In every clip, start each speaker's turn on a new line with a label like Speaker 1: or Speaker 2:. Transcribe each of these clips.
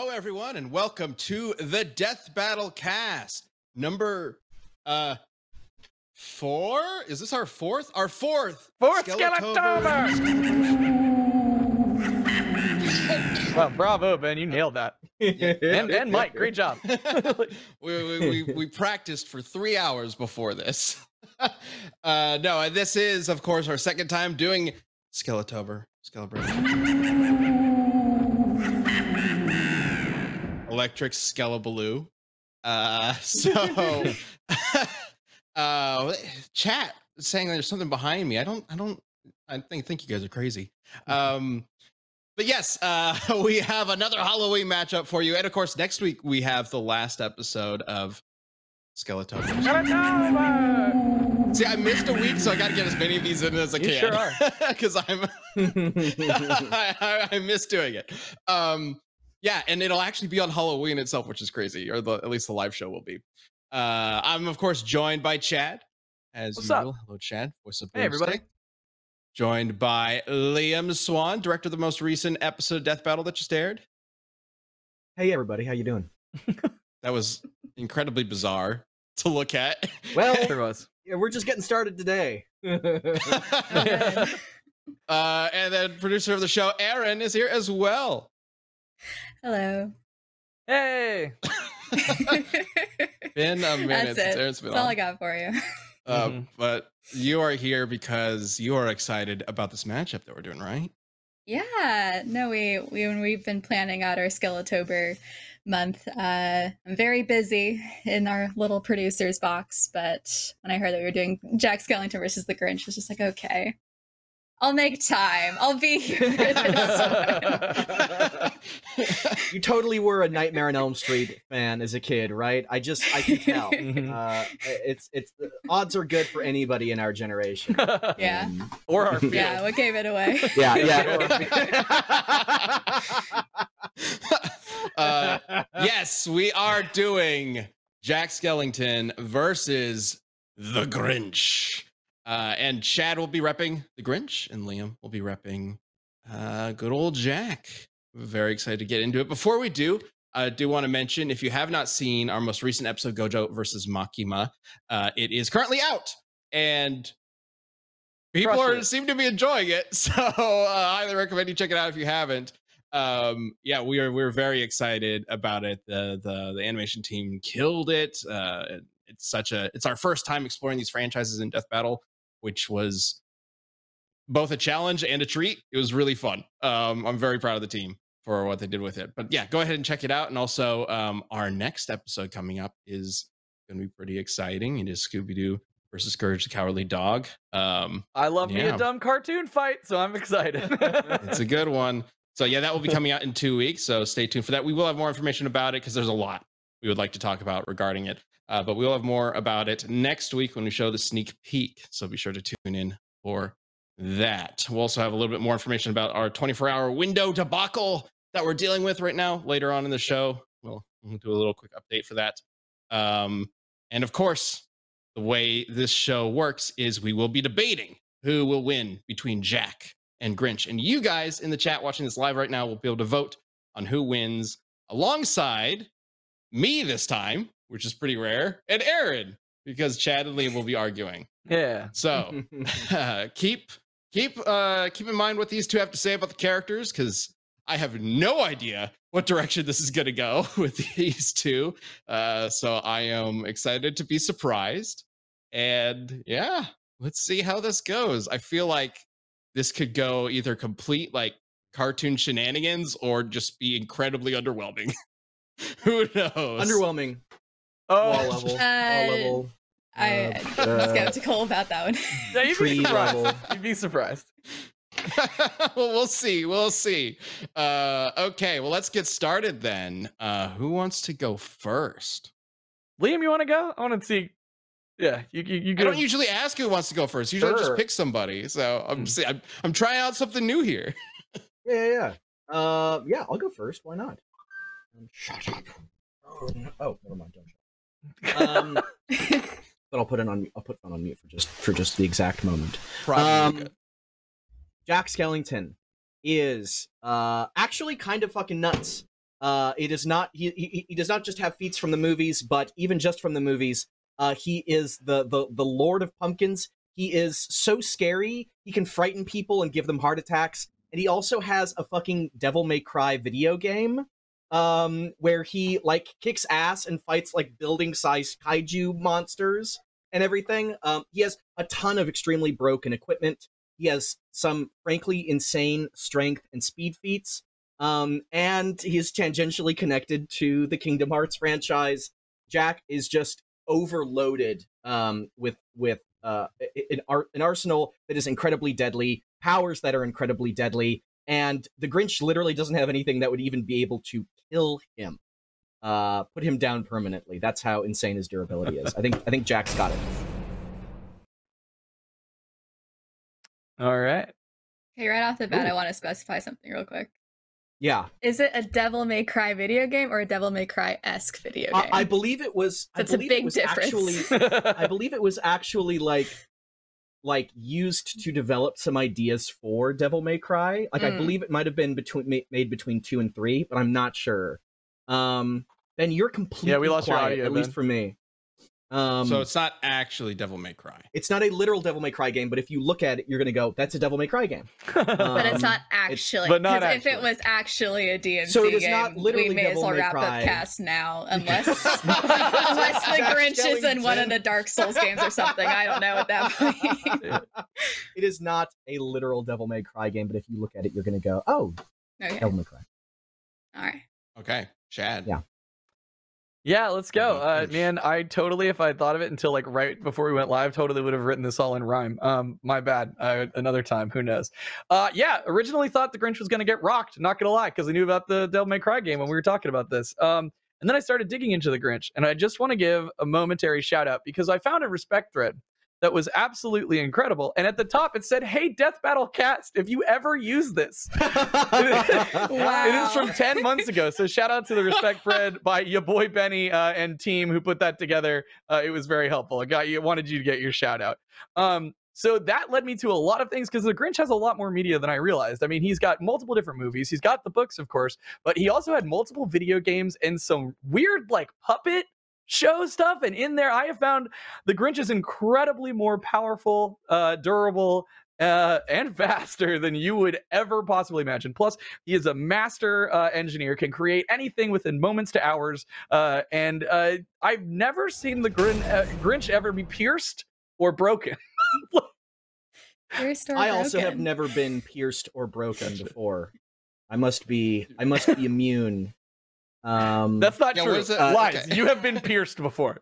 Speaker 1: Hello, everyone, and welcome to the Death Battle Cast number uh four. Is this our fourth? Our fourth.
Speaker 2: Fourth
Speaker 1: Skeletober.
Speaker 2: Well, bravo, Ben. You nailed that. And, and Mike, great job.
Speaker 1: we, we, we, we practiced for three hours before this. uh, no, this is, of course, our second time doing Skeletober. Skelebration. Electric Skelebaloo. Uh, so, uh, chat saying there's something behind me. I don't, I don't, I think, think you guys are crazy. Um, but yes, uh, we have another Halloween matchup for you. And of course, next week we have the last episode of Skeleton. See, I missed a week, so I got to get as many of these in as I
Speaker 2: You
Speaker 1: can.
Speaker 2: sure.
Speaker 1: Because I'm, I, I, I miss doing it. Um, yeah, and it'll actually be on Halloween itself, which is crazy, or the, at least the live show will be. Uh, I'm of course joined by Chad, as
Speaker 2: What's up?
Speaker 1: usual. Hello, Chad. Voice of
Speaker 2: Hey, everybody.
Speaker 1: Joined by Liam Swan, director of the most recent episode of Death Battle that just aired.
Speaker 3: Hey everybody, how you doing?
Speaker 1: That was incredibly bizarre to look at.
Speaker 3: Well,
Speaker 2: Sure was.
Speaker 3: yeah, we're just getting started today.
Speaker 1: uh, and then producer of the show, Erin, is here as well.
Speaker 4: Hello.
Speaker 2: Hey.
Speaker 1: Been a minute
Speaker 4: That's
Speaker 1: since
Speaker 4: it.
Speaker 1: Erin's been
Speaker 4: That's all
Speaker 1: on.
Speaker 4: I got for you.
Speaker 1: Uh,
Speaker 2: Mhm.
Speaker 1: But you are here because you are excited about this matchup that we're doing, right?
Speaker 4: Yeah. No, we we when we've been planning out our Skeletober month, uh, I'm very busy in our little producer's box. But when I heard that we were doing Jack Skellington versus the Grinch, I was just like, okay, I'll make time. I'll be here this one.
Speaker 3: you totally were a Nightmare on Elm Street fan as a kid, right? I just I can tell.
Speaker 2: Mhm.
Speaker 3: Uh, it's it's the odds are good for anybody in our generation.
Speaker 4: Yeah.
Speaker 3: Um,
Speaker 2: or our field.
Speaker 4: Yeah. What gave it away?
Speaker 3: yeah,
Speaker 1: uh, yes, we are doing Jack Skellington versus the Grinch. Uh, and Chad will be repping the Grinch, and Liam will be repping uh, good old Jack. Very excited to get into it. Before we do, I do want to mention if you have not seen our most recent episode, Gojo versus Makima, uh, it is currently out, and people are seem to be enjoying it. So uh, I highly recommend you check it out if you haven't. Um, yeah, we are we're very excited about it. The the the animation team killed it. Uh, it- it's such a it's our first time exploring these franchises in Death Battle, which was both a challenge and a treat. It was really fun. Um, I'm very proud of the team for what they did with it. But yeah, go ahead and check it out. And also, um, our next episode coming up is going to be pretty exciting. It is Scooby Doo versus Courage the Cowardly Dog. Um,
Speaker 2: I love me a dumb cartoon fight, so I'm excited.
Speaker 1: it's a good one. So yeah, that will be coming out in two weeks. So stay tuned for that. We will have more information about it because there's a lot we would like to talk about regarding it. Uh, but we'll have more about it next week when we show the sneak peek. So be sure to tune in for that. We'll also have a little bit more information about our 24 hour window debacle that we're dealing with right now later on in the show. We'll, we'll do a little quick update for that. Um, and of course, the way this show works is we will be debating who will win between Jack and Grinch. And you guys in the chat watching this live right now will be able to vote on who wins alongside me this time, which is pretty rare, and Erin, because Chad and Liam will be arguing.
Speaker 2: yeah.
Speaker 1: So keep keep uh keep in mind what these two have to say about the characters, because I have no idea what direction this is gonna go with these two. Uh so I am excited to be surprised. And yeah, let's see how this goes. I feel like this could go either complete like cartoon shenanigans or just be incredibly underwhelming. Who knows?
Speaker 3: Underwhelming.
Speaker 2: Oh,
Speaker 3: Wall level.
Speaker 4: Uh,
Speaker 3: Wall level.
Speaker 4: I,
Speaker 3: Uh,
Speaker 4: I'm
Speaker 3: uh,
Speaker 4: skeptical about that one.
Speaker 2: Yeah, you'd be surprised. You'd be surprised.
Speaker 1: well, we'll see. We'll see. Uh, okay, well, let's get started then. Uh, who wants to go first?
Speaker 2: Liam, you want to go? I want to see. Yeah, you you, you
Speaker 1: I don't usually ask who wants to go first. Usually, I just pick somebody. So I'm,
Speaker 2: Hmm.
Speaker 1: see- I'm I'm trying out something new here.
Speaker 3: Yeah, yeah, yeah. Uh, yeah, I'll go first. Why not? Um, shut up. Oh, oh, never mind. Don't shut up. Um, but I'll put it on. I'll put fun on mute for just for just the exact moment.
Speaker 1: Probably
Speaker 3: Um. Jack Skellington is uh actually kind of fucking nuts. Uh, it is not he, he he does not just have feats from the movies, but even just from the movies, uh, he is the the the Lord of Pumpkins. He is so scary. He can frighten people and give them heart attacks. And he also has a fucking Devil May Cry video game, um, where he like kicks ass and fights like building sized kaiju monsters and everything. Um, he has a ton of extremely broken equipment. He has some frankly insane strength and speed feats. Um, and he is tangentially connected to the Kingdom Hearts franchise. Jack is just overloaded um, with with uh, an, ar- an arsenal that is incredibly deadly, powers that are incredibly deadly, and the Grinch literally doesn't have anything that would even be able to kill him, uh, put him down permanently. That's how insane his durability is. I think I think Jack's got it.
Speaker 2: All right.
Speaker 4: Okay, right off the bat, I want to specify something real quick.
Speaker 3: Yeah,
Speaker 4: Is it a Devil May Cry video game or a Devil May Cry esque video game?
Speaker 3: I, I believe it was.
Speaker 4: That's
Speaker 3: I
Speaker 4: a
Speaker 3: believe
Speaker 4: big
Speaker 3: it was
Speaker 4: difference.
Speaker 3: Actually, I believe it was actually like like used to develop some ideas for Devil May Cry. Like I
Speaker 4: Mm.
Speaker 3: believe it might have been between made between 2 and 3, but I'm not sure. Um Ben, you're completely yeah, we
Speaker 2: lost your
Speaker 3: quiet,
Speaker 2: audio,
Speaker 3: at least for me. Um
Speaker 1: so it's not actually Devil May Cry.
Speaker 3: it's not a literal Devil May Cry game, but if you look at it, you're going to go, that's a Devil May Cry game.
Speaker 4: but it's
Speaker 3: um,
Speaker 4: not actually.
Speaker 2: but not
Speaker 4: 'cause if it was actually a DMC
Speaker 3: So it is
Speaker 4: game,
Speaker 3: not literally
Speaker 4: we may as
Speaker 3: Devil
Speaker 4: well
Speaker 3: May
Speaker 4: wrap
Speaker 3: Cry.
Speaker 4: up cast now, unless unless the
Speaker 3: Jack
Speaker 4: Grinch is in one of the Dark Souls games or something. I don't know at that point.
Speaker 3: It is not a literal Devil May Cry game, but if you look at it, you're going to go, oh,
Speaker 4: okay,
Speaker 3: Devil May Cry.
Speaker 4: all right.
Speaker 1: Okay, Chad.
Speaker 3: Yeah.
Speaker 2: Yeah, let's go. Uh, man, I totally, if I thought of it until like right before we went live, totally would have written this all in rhyme. Um, my bad. Uh, another time, who knows? Uh, yeah, originally thought the Grinch was gonna get rocked. Not gonna lie, because I knew about the Devil May Cry game when we were talking about this. Um, and then I started digging into the Grinch, and I just want to give a momentary shout out because I found a respect thread that was absolutely incredible. And at the top, it said, "Hey, Death Battle Cast, if you ever use this." It is from 10 months ago. So shout out to the respect thread by your boy Benny uh, and team who put that together. Uh, it was very helpful. I got you wanted you to get your shout out. Um, so that led me to a lot of things because the Grinch has a lot more media than I realized. I mean, he's got multiple different movies. He's got the books, of course, but he also had multiple video games and some weird like puppet show stuff. And in there, I have found the Grinch is incredibly more powerful, uh, durable, uh, and faster than you would ever possibly imagine. Plus, he is a master uh, engineer, can create anything within moments to hours. Uh, and uh, I've never seen the Grin- uh, Grinch ever be pierced or broken.
Speaker 4: Your store
Speaker 3: I also have never been pierced or broken before. I must be I must be immune. Um
Speaker 2: That's not
Speaker 1: Yeah,
Speaker 2: true.
Speaker 1: it?
Speaker 3: Uh,
Speaker 2: Lies.
Speaker 1: okay.
Speaker 2: You have been pierced before.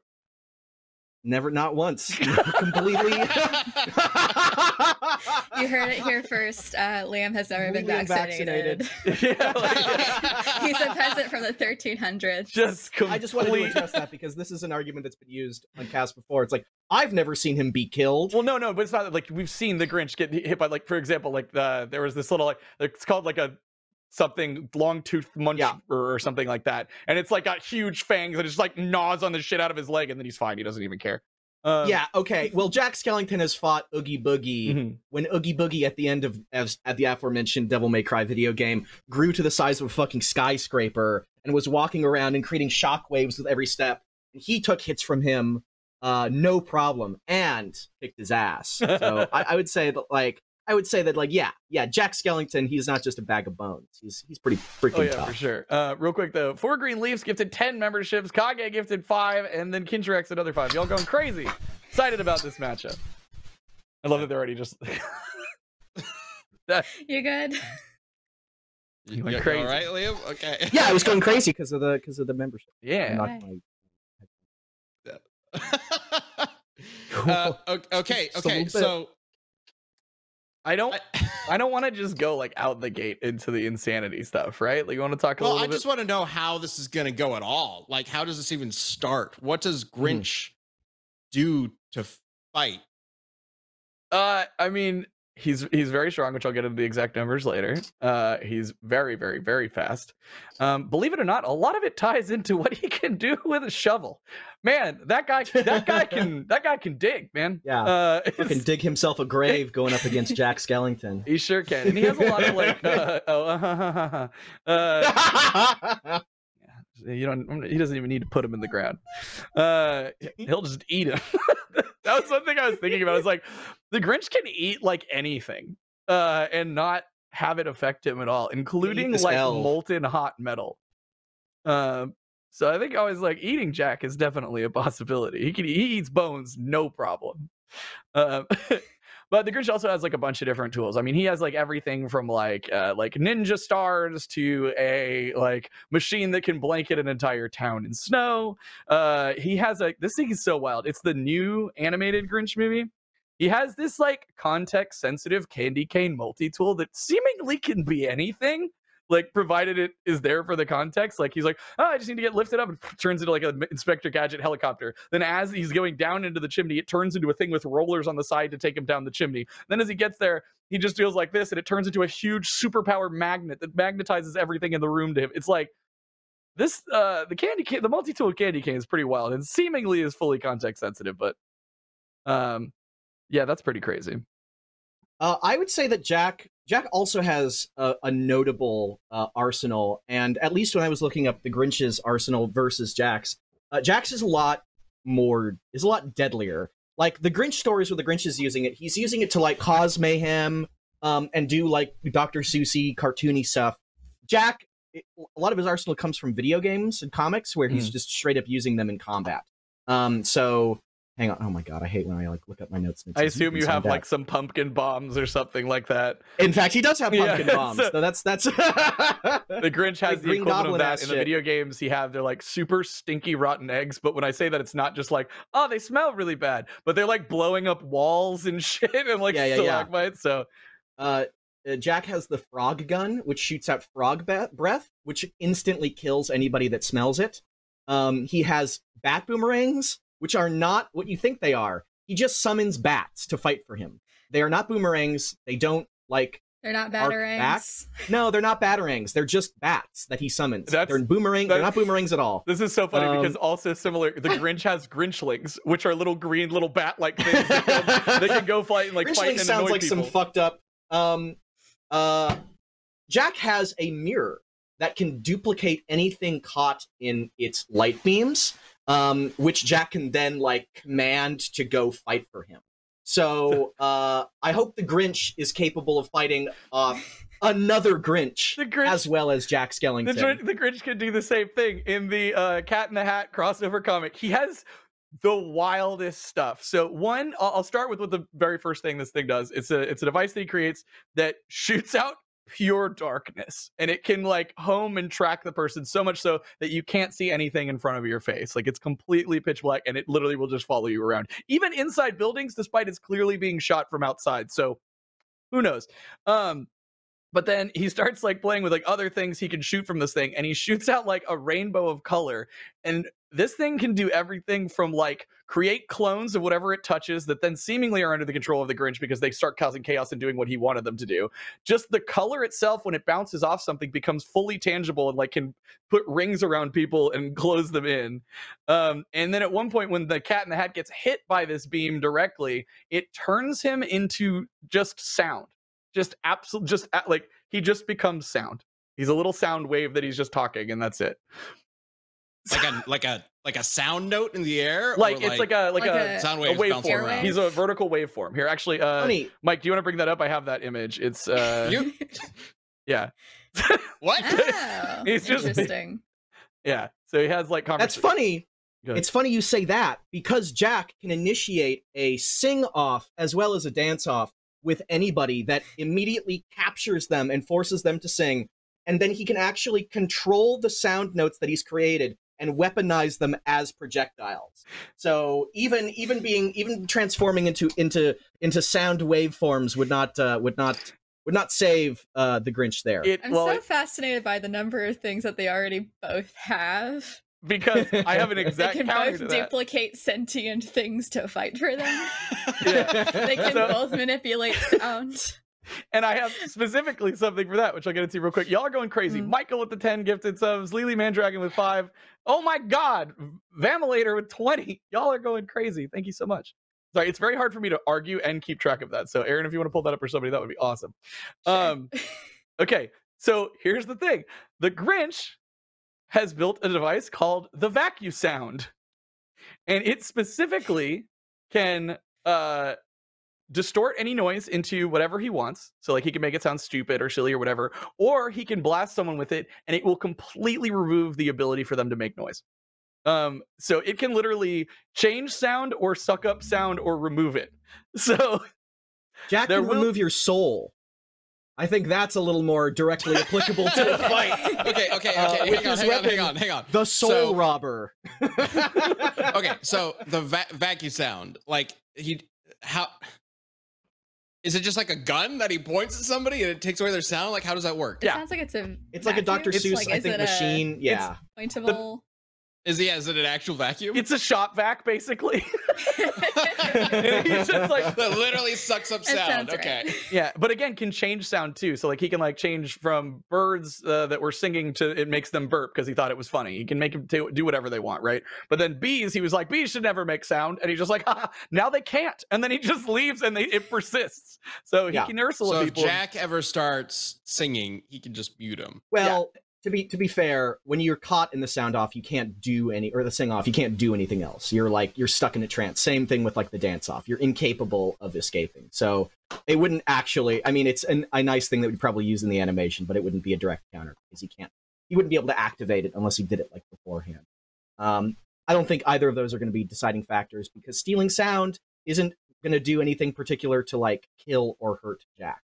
Speaker 3: never not once. completely
Speaker 4: You heard it here first. Uh, Liam has never been
Speaker 3: Completely
Speaker 4: vaccinated.
Speaker 2: yeah, like,
Speaker 4: He's a peasant from the 1300s.
Speaker 2: just
Speaker 3: I just wanted to address that because this is an argument that's been used on cast before. It's like I've never seen him be killed.
Speaker 2: Well, no, no, but it's not like we've seen the Grinch get hit by like, for example, like the there was this little like it's called like a something long tooth munch
Speaker 3: Yeah.
Speaker 2: or, or something like that, and it's like got huge fangs and it just like gnaws on the shit out of his leg, and then he's fine. He doesn't even care. Um,
Speaker 3: yeah, okay. Well, Jack Skellington has fought Oogie Boogie
Speaker 2: mhm.
Speaker 3: when Oogie Boogie at the end of as, at the aforementioned Devil May Cry video game grew to the size of a fucking skyscraper and was walking around and creating shockwaves with every step. And he took hits from him, uh, no problem, and kicked his ass. So I, I would say that like I would say that like yeah, yeah, Jack Skellington, he's not just a bag of bones. He's he's pretty freaking
Speaker 2: Oh yeah,
Speaker 3: tough.
Speaker 2: for sure. Uh, real quick though, four green leaves gifted ten memberships. Kage gifted five, and then Kincherex another five. Y'all going crazy? Excited about this matchup. I love that they're already just.
Speaker 4: You good?
Speaker 1: You
Speaker 2: went
Speaker 1: you
Speaker 2: crazy.
Speaker 1: All right, Liam. Okay.
Speaker 3: Yeah, I was going crazy because of the because of the membership.
Speaker 2: yeah.
Speaker 3: Not
Speaker 4: Right.
Speaker 3: my-
Speaker 1: uh, o- okay. Okay.
Speaker 3: little bit.
Speaker 1: So.
Speaker 2: I don't.
Speaker 1: I,
Speaker 2: I don't want to just go like out the gate into the insanity stuff, right? Like you want to talk a
Speaker 1: well,
Speaker 2: little
Speaker 1: I
Speaker 2: bit.
Speaker 1: just want to know how this is going to go at all. Like, how does this even start? What does
Speaker 2: Hmm.
Speaker 1: Grinch do to fight?
Speaker 2: Uh, I mean, he's he's very strong, which I'll get into the exact numbers later. Uh, he's very, very, very fast. Um, believe it or not, a lot of it ties into what he can do with a shovel. Man, that guy, that guy can, that guy can dig, man.
Speaker 3: Yeah.
Speaker 2: uh, it's-
Speaker 3: dig himself a grave going up against Jack Skellington.
Speaker 2: he sure can, and he has a lot of like, uh, oh, uh, you don't, he doesn't even need to put him in the ground. Uh, he'll just eat him. that was one thing I was thinking about. It's like the Grinch can eat like anything, uh, and not have it affect him at all, including like molten hot metal. Um, so I think I was like eating Jack is definitely a possibility. He can he eats bones, no problem. Um, but the Grinch also has like a bunch of different tools. I mean, he has like everything from like uh, like ninja stars to a like machine that can blanket an entire town in snow. Uh, he has a this thing is so wild. It's the new animated Grinch movie. He has this like context sensitive candy cane multi tool that seemingly can be anything. Like provided it is there for the context, like he's like, oh, I just need to get lifted up, and turns into like an Inspector Gadget helicopter. Then as he's going down into the chimney, it turns into a thing with rollers on the side to take him down the chimney. Then as he gets there, he just feels like this, and it turns into a huge superpower magnet that magnetizes everything in the room to him. It's like this, uh, the candy cane, the multi-tool candy cane is pretty wild and seemingly is fully context sensitive, but um, yeah, that's pretty crazy.
Speaker 3: Uh, I would say that Jack Jack also has a, a notable uh, arsenal, and at least when I was looking up the Grinch's arsenal versus Jack's, uh, Jack's is a lot more is a lot deadlier. Like the Grinch stories where the Grinch is using it, he's using it to like cause mayhem, um, and do like Dr. Seussy cartoony stuff. Jack, it, a lot of his arsenal comes from video games and comics where he's just straight up using them in combat. Um, so hang on. Oh my god, I hate when I like look up my notes.
Speaker 2: I assume you have like some pumpkin bombs or something like that.
Speaker 3: In fact, he does have
Speaker 2: Yeah,
Speaker 3: pumpkin bombs.
Speaker 2: so-
Speaker 3: So that's that's.
Speaker 2: The Grinch has the
Speaker 3: Green
Speaker 2: equivalent
Speaker 3: Goblin
Speaker 2: of that in the
Speaker 3: shit.
Speaker 2: video games. He have they're like super stinky rotten eggs, but when I say that, it's not just like oh they smell really bad, but they're like blowing up walls and shit and like
Speaker 3: Yeah, yeah, yeah.
Speaker 2: So
Speaker 3: uh, uh, Jack has the frog gun, which shoots out frog ba- breath, which instantly kills anybody that smells it. Um, he has bat boomerangs, which are not what you think they are. He just summons bats to fight for him. They are not boomerangs. They don't like.
Speaker 4: They're not
Speaker 3: Arc back?
Speaker 4: batarangs.
Speaker 3: No, they're not batarangs. They're just bats that he summons.
Speaker 2: That's-
Speaker 3: they're boomerang. They're not boomerangs at all.
Speaker 2: this is so funny
Speaker 3: Um,
Speaker 2: because also similar. The Grinch has Grinchlings, which are little green little bat like things that go, they can go fight and like
Speaker 3: Grinchling
Speaker 2: fight and
Speaker 3: sounds
Speaker 2: annoy
Speaker 3: like
Speaker 2: people.
Speaker 3: some fucked up. Um, uh, Jack has a mirror that can duplicate anything caught in its light beams, um, which Jack can then like command to go fight for him. So uh, I hope the Grinch is capable of fighting off another Grinch,
Speaker 2: The Grinch-
Speaker 3: as well as Jack
Speaker 2: The,
Speaker 3: Skellington.
Speaker 2: Grinch, the Grinch could do the same thing in the uh, Cat in the Hat crossover comic. He has the wildest stuff. So one, I'll, I'll start with what the very first thing this thing does. It's a it's a device that he creates that shoots out pure darkness, and it can like home and track the person so much so that you can't see anything in front of your face. Like it's completely pitch black, and it literally will just follow you around, even inside buildings, despite it's clearly being shot from outside. So who knows? Um, but then he starts like playing with like other things he can shoot from this thing and he shoots out like a rainbow of color and this thing can do everything from like create clones of whatever it touches that then seemingly are under the control of the grinch because they start causing chaos and doing what he wanted them to do. Just the color itself when it bounces off something becomes fully tangible and like can put rings around people and close them in. Um, and then at one point when the cat in the hat gets hit by this beam directly it turns him into just sound just absolute just a- like he just becomes sound he's a little sound wave that he's just talking and that's it
Speaker 1: like a like a like a sound note in the air. or
Speaker 2: like it's like a like,
Speaker 4: Like
Speaker 2: a,
Speaker 4: a-
Speaker 1: sound
Speaker 2: a
Speaker 1: waves bouncing
Speaker 2: waveform
Speaker 1: around.
Speaker 2: he's a vertical waveform here actually uh
Speaker 3: Funny,
Speaker 2: mike do you want to bring that up i have that image it's uh
Speaker 1: You-
Speaker 2: yeah
Speaker 1: what?
Speaker 4: oh,
Speaker 2: He's just-
Speaker 4: interesting.
Speaker 2: yeah so he has like
Speaker 3: that's funny. It's funny you say that because Jack can initiate a sing off as well as a dance off with anybody that immediately captures them and forces them to sing. And then he can actually control the sound notes that he's created and weaponize them as projectiles. So even even being even transforming into into into sound waveforms would not uh, would not would not save uh, the Grinch there.
Speaker 2: it
Speaker 4: I'm
Speaker 2: well
Speaker 4: so
Speaker 2: it-
Speaker 4: fascinated by the number of things that they already both have.
Speaker 2: Because I have an exact.
Speaker 4: They
Speaker 2: can
Speaker 4: both duplicate sentient things to fight for them.
Speaker 2: Yeah.
Speaker 4: They can
Speaker 2: So-
Speaker 4: both manipulate sound.
Speaker 2: And I have specifically something for that, which I'll get into real quick. Y'all are going crazy.
Speaker 4: Mm.
Speaker 2: Michael with the 10 gifted subs, Lily Mandragon with five. Oh my God. Vamilator with 20. Y'all are going crazy. Thank you so much. Sorry, it's very hard for me to argue and keep track of that. So, Erin, if you want to pull that up for somebody, that would be awesome.
Speaker 4: Sure.
Speaker 2: Um, okay, so here's the thing the Grinch has built a device called the Vacuum Sound, and it specifically can uh, distort any noise into whatever he wants. So, like, he can make it sound stupid or silly or whatever, or he can blast someone with it, and it will completely remove the ability for them to make noise. Um, so it can literally change sound or suck up sound or remove it. So
Speaker 3: Jack can
Speaker 2: will-
Speaker 3: remove your soul. I think that's a little more directly applicable to the fight.
Speaker 1: okay, okay,
Speaker 3: Uh,
Speaker 1: okay.
Speaker 3: with
Speaker 1: hang, on,
Speaker 3: his
Speaker 1: hang on, hang on, hang on.
Speaker 3: The soul
Speaker 1: So-
Speaker 3: robber.
Speaker 1: okay, so the va- vacuum sound, like he, how is it? Just like a gun that he points at somebody and it takes away their sound? Like, how does that work?
Speaker 4: It
Speaker 2: Yeah.
Speaker 4: sounds like it's a.
Speaker 3: It's like a Dr. Seuss,
Speaker 4: Like,
Speaker 3: I think,
Speaker 4: it a
Speaker 3: machine. Yeah.
Speaker 4: Pointable.
Speaker 1: Is he? Is it an actual vacuum?
Speaker 2: it's a shop vac, basically. He's just like-
Speaker 1: that literally sucks up sound. Okay.
Speaker 4: right.
Speaker 2: Yeah, but again, can change sound too. So like he can like change from birds uh, that were singing to it makes them burp because he thought it was funny. He can make them do do whatever they want, right? But then bees, he was like bees should never make sound, and he's just like, ah, now they can't, and then he just leaves and they, it persists. So he
Speaker 3: Yeah.
Speaker 2: can Ursula
Speaker 1: So if
Speaker 2: people.
Speaker 1: Jack ever starts singing, he can just mute him.
Speaker 3: Well, to be to be fair, when you're caught in the sound off, you can't do any or the sing off, you can't do anything else. You're like you're stuck in a trance. Same thing with like the dance off. You're incapable of escaping. So it wouldn't actually. I mean, it's an, a nice thing that we'd probably use in the animation, but it wouldn't be a direct counter because you can't. You wouldn't be able to activate it unless you did it like beforehand. Um, I don't think either of those are going to be deciding factors because stealing sound isn't going to do anything particular to like kill or hurt Jack.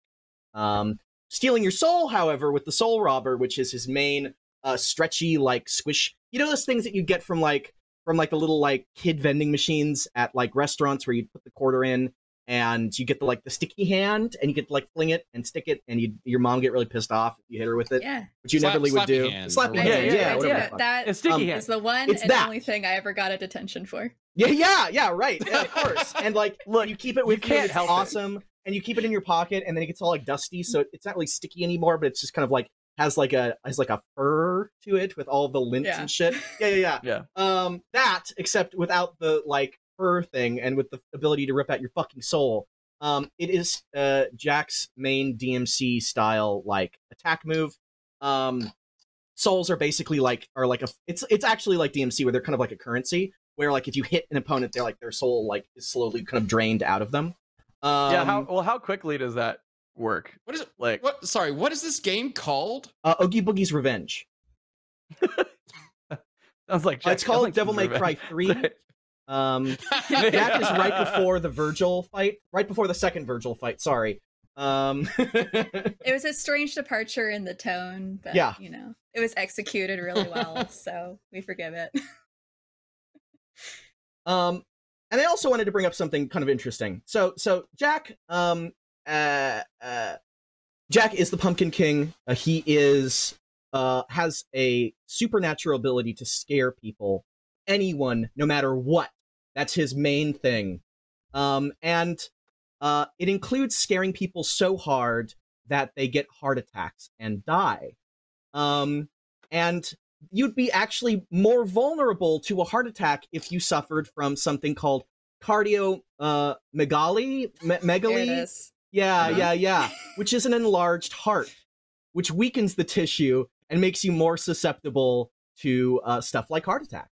Speaker 3: Um, stealing your soul, however, with the soul robber, which is his main uh, stretchy like squish. You know those things that you get from like from like the little like kid vending machines at like restaurants where you put the quarter in and you get the like the sticky hand and you get to like fling it and stick it and you your mom get really pissed off if you hit her with it,
Speaker 4: Yeah.
Speaker 3: which you
Speaker 1: Slap-
Speaker 3: never would do.
Speaker 1: hand
Speaker 3: Slappy
Speaker 1: or
Speaker 4: I
Speaker 2: Yeah,
Speaker 3: hand, yeah,
Speaker 4: I do.
Speaker 3: whatever. the.
Speaker 4: That
Speaker 2: a sticky
Speaker 3: Um,
Speaker 2: hand.
Speaker 4: is the one
Speaker 3: It's
Speaker 4: and
Speaker 3: that.
Speaker 4: only thing I ever got a detention for.
Speaker 3: Yeah, yeah, yeah, right. Yeah, of course. And like,
Speaker 2: Look,
Speaker 3: you keep it with you,
Speaker 2: can't
Speaker 3: and it's
Speaker 2: help it.
Speaker 3: Awesome. And you keep it in your pocket, and then it gets all like dusty, so it's not really sticky anymore. But it's just kind of like has like a has like a fur to it with all the lint
Speaker 4: Yeah.
Speaker 3: and shit. Yeah, yeah,
Speaker 2: Yeah.
Speaker 3: yeah. Um, that except without the like fur thing and with the ability to rip out your fucking soul. Um, it is uh Jack's main DMC style like attack move. Um, souls are basically like are like a it's it's actually like DMC where they're kind of like a currency where like if you hit an opponent, they're like their soul like is slowly kind of drained out of them. Um,
Speaker 2: yeah. How well? How quickly does that work?
Speaker 1: What is it?
Speaker 2: Like,
Speaker 1: What? Sorry. What is this game called?
Speaker 3: uh, Oogie Boogie's Revenge.
Speaker 2: sounds like
Speaker 3: Uh, it's
Speaker 2: Jack
Speaker 3: called
Speaker 2: Skellington's
Speaker 3: Devil May Cry. Three. Um, that is right before the Vergil fight, right before the second Vergil fight. Sorry. Um,
Speaker 4: It was a strange departure in the tone, but
Speaker 3: Yeah.
Speaker 4: you know, it was executed really well, so we forgive it.
Speaker 3: Um, and I also wanted to bring up something kind of interesting. So, so Jack, um, uh, uh, Jack is the Pumpkin King. Uh, he is, uh, has a supernatural ability to scare people, anyone, no matter what. That's his main thing. Um, and uh, it includes scaring people so hard that they get heart attacks and die. Um, and you'd be actually more vulnerable to a heart attack if you suffered from something called cardio uh megaly me-
Speaker 4: There it
Speaker 3: megaly yeah
Speaker 4: Uh-huh.
Speaker 3: yeah yeah. Which is an enlarged heart which weakens the tissue and makes you more susceptible to uh, stuff like heart attacks.